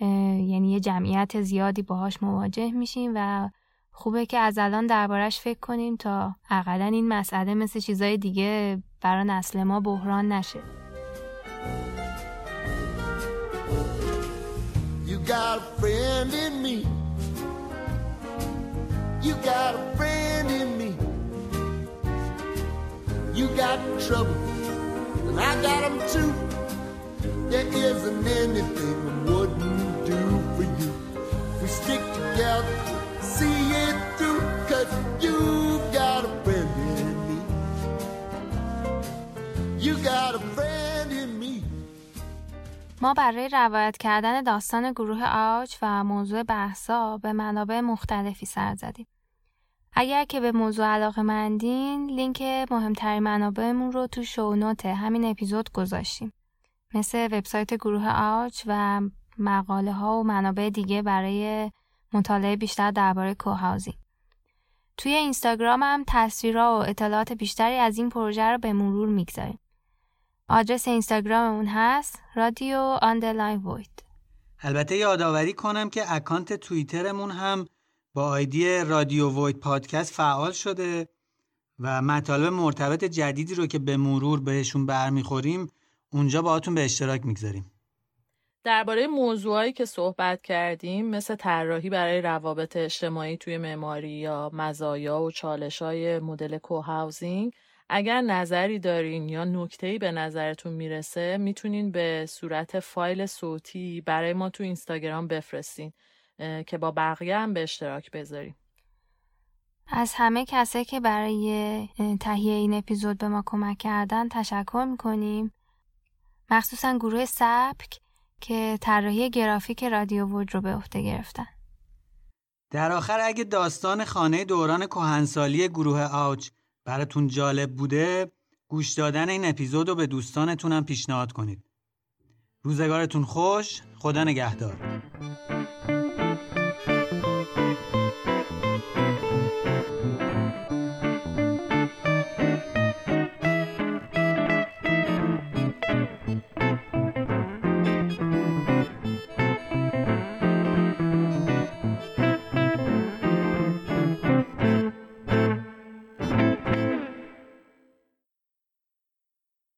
[SPEAKER 1] یعنی یه جمعیت زیادی باهاش مواجه میشیم و خوبه که از الان دربارش فکر کنیم تا اقلا این مسئله مثل چیزای دیگه برای نسل ما بحران نشه. You got a friend in me. You got a friend in me. You got trouble. ما برای روایت کردن داستان گروه آج و موضوع بحثا به منابع مختلفی سر زدیم. اگر که به موضوع علاقه مندین لینک مهمترین منابعمون رو تو شونوت همین اپیزود گذاشتیم. مثل وبسایت گروه آج و مقاله ها و منابع دیگه برای مطالعه بیشتر درباره کوهاوزینگ توی اینستاگرام هم تصویرها و اطلاعات بیشتری از این پروژه رو به مرور می‌گذاریم. آدرس اینستاگراممون هست رادیو underline وید
[SPEAKER 4] البته یادآوری کنم که اکانت توییترمون هم با آیدی رادیو وید پادکست فعال شده و مطالب مرتبط جدیدی رو که به مرور بهشون برمیخوریم اونجا باهاتون به اشتراک می‌گذاریم.
[SPEAKER 3] درباره موضوعایی که صحبت کردیم مثل طراحی برای روابط اجتماعی توی معماری یا مزایا و چالش‌های مدل co-housing اگر نظری دارین یا نکته‌ای به نظرتون می‌رسه می‌تونین به صورت فایل صوتی برای ما تو اینستاگرام بفرستین که با بقیه هم به اشتراک بذاریم.
[SPEAKER 1] از همه کسایی که برای تهیه این اپیزود به ما کمک کردن تشکر می‌کنیم. مخصوصا گروه سبک که طراحی گرافیک رادیو وود رو به عهده گرفتن.
[SPEAKER 4] در آخر اگه داستان خانه دوران کهنسالی گروه آوچ براتون جالب بوده گوش دادن این اپیزود رو به دوستانتونم پیشنهاد کنید. روزگارتون خوش خدا نگهدار.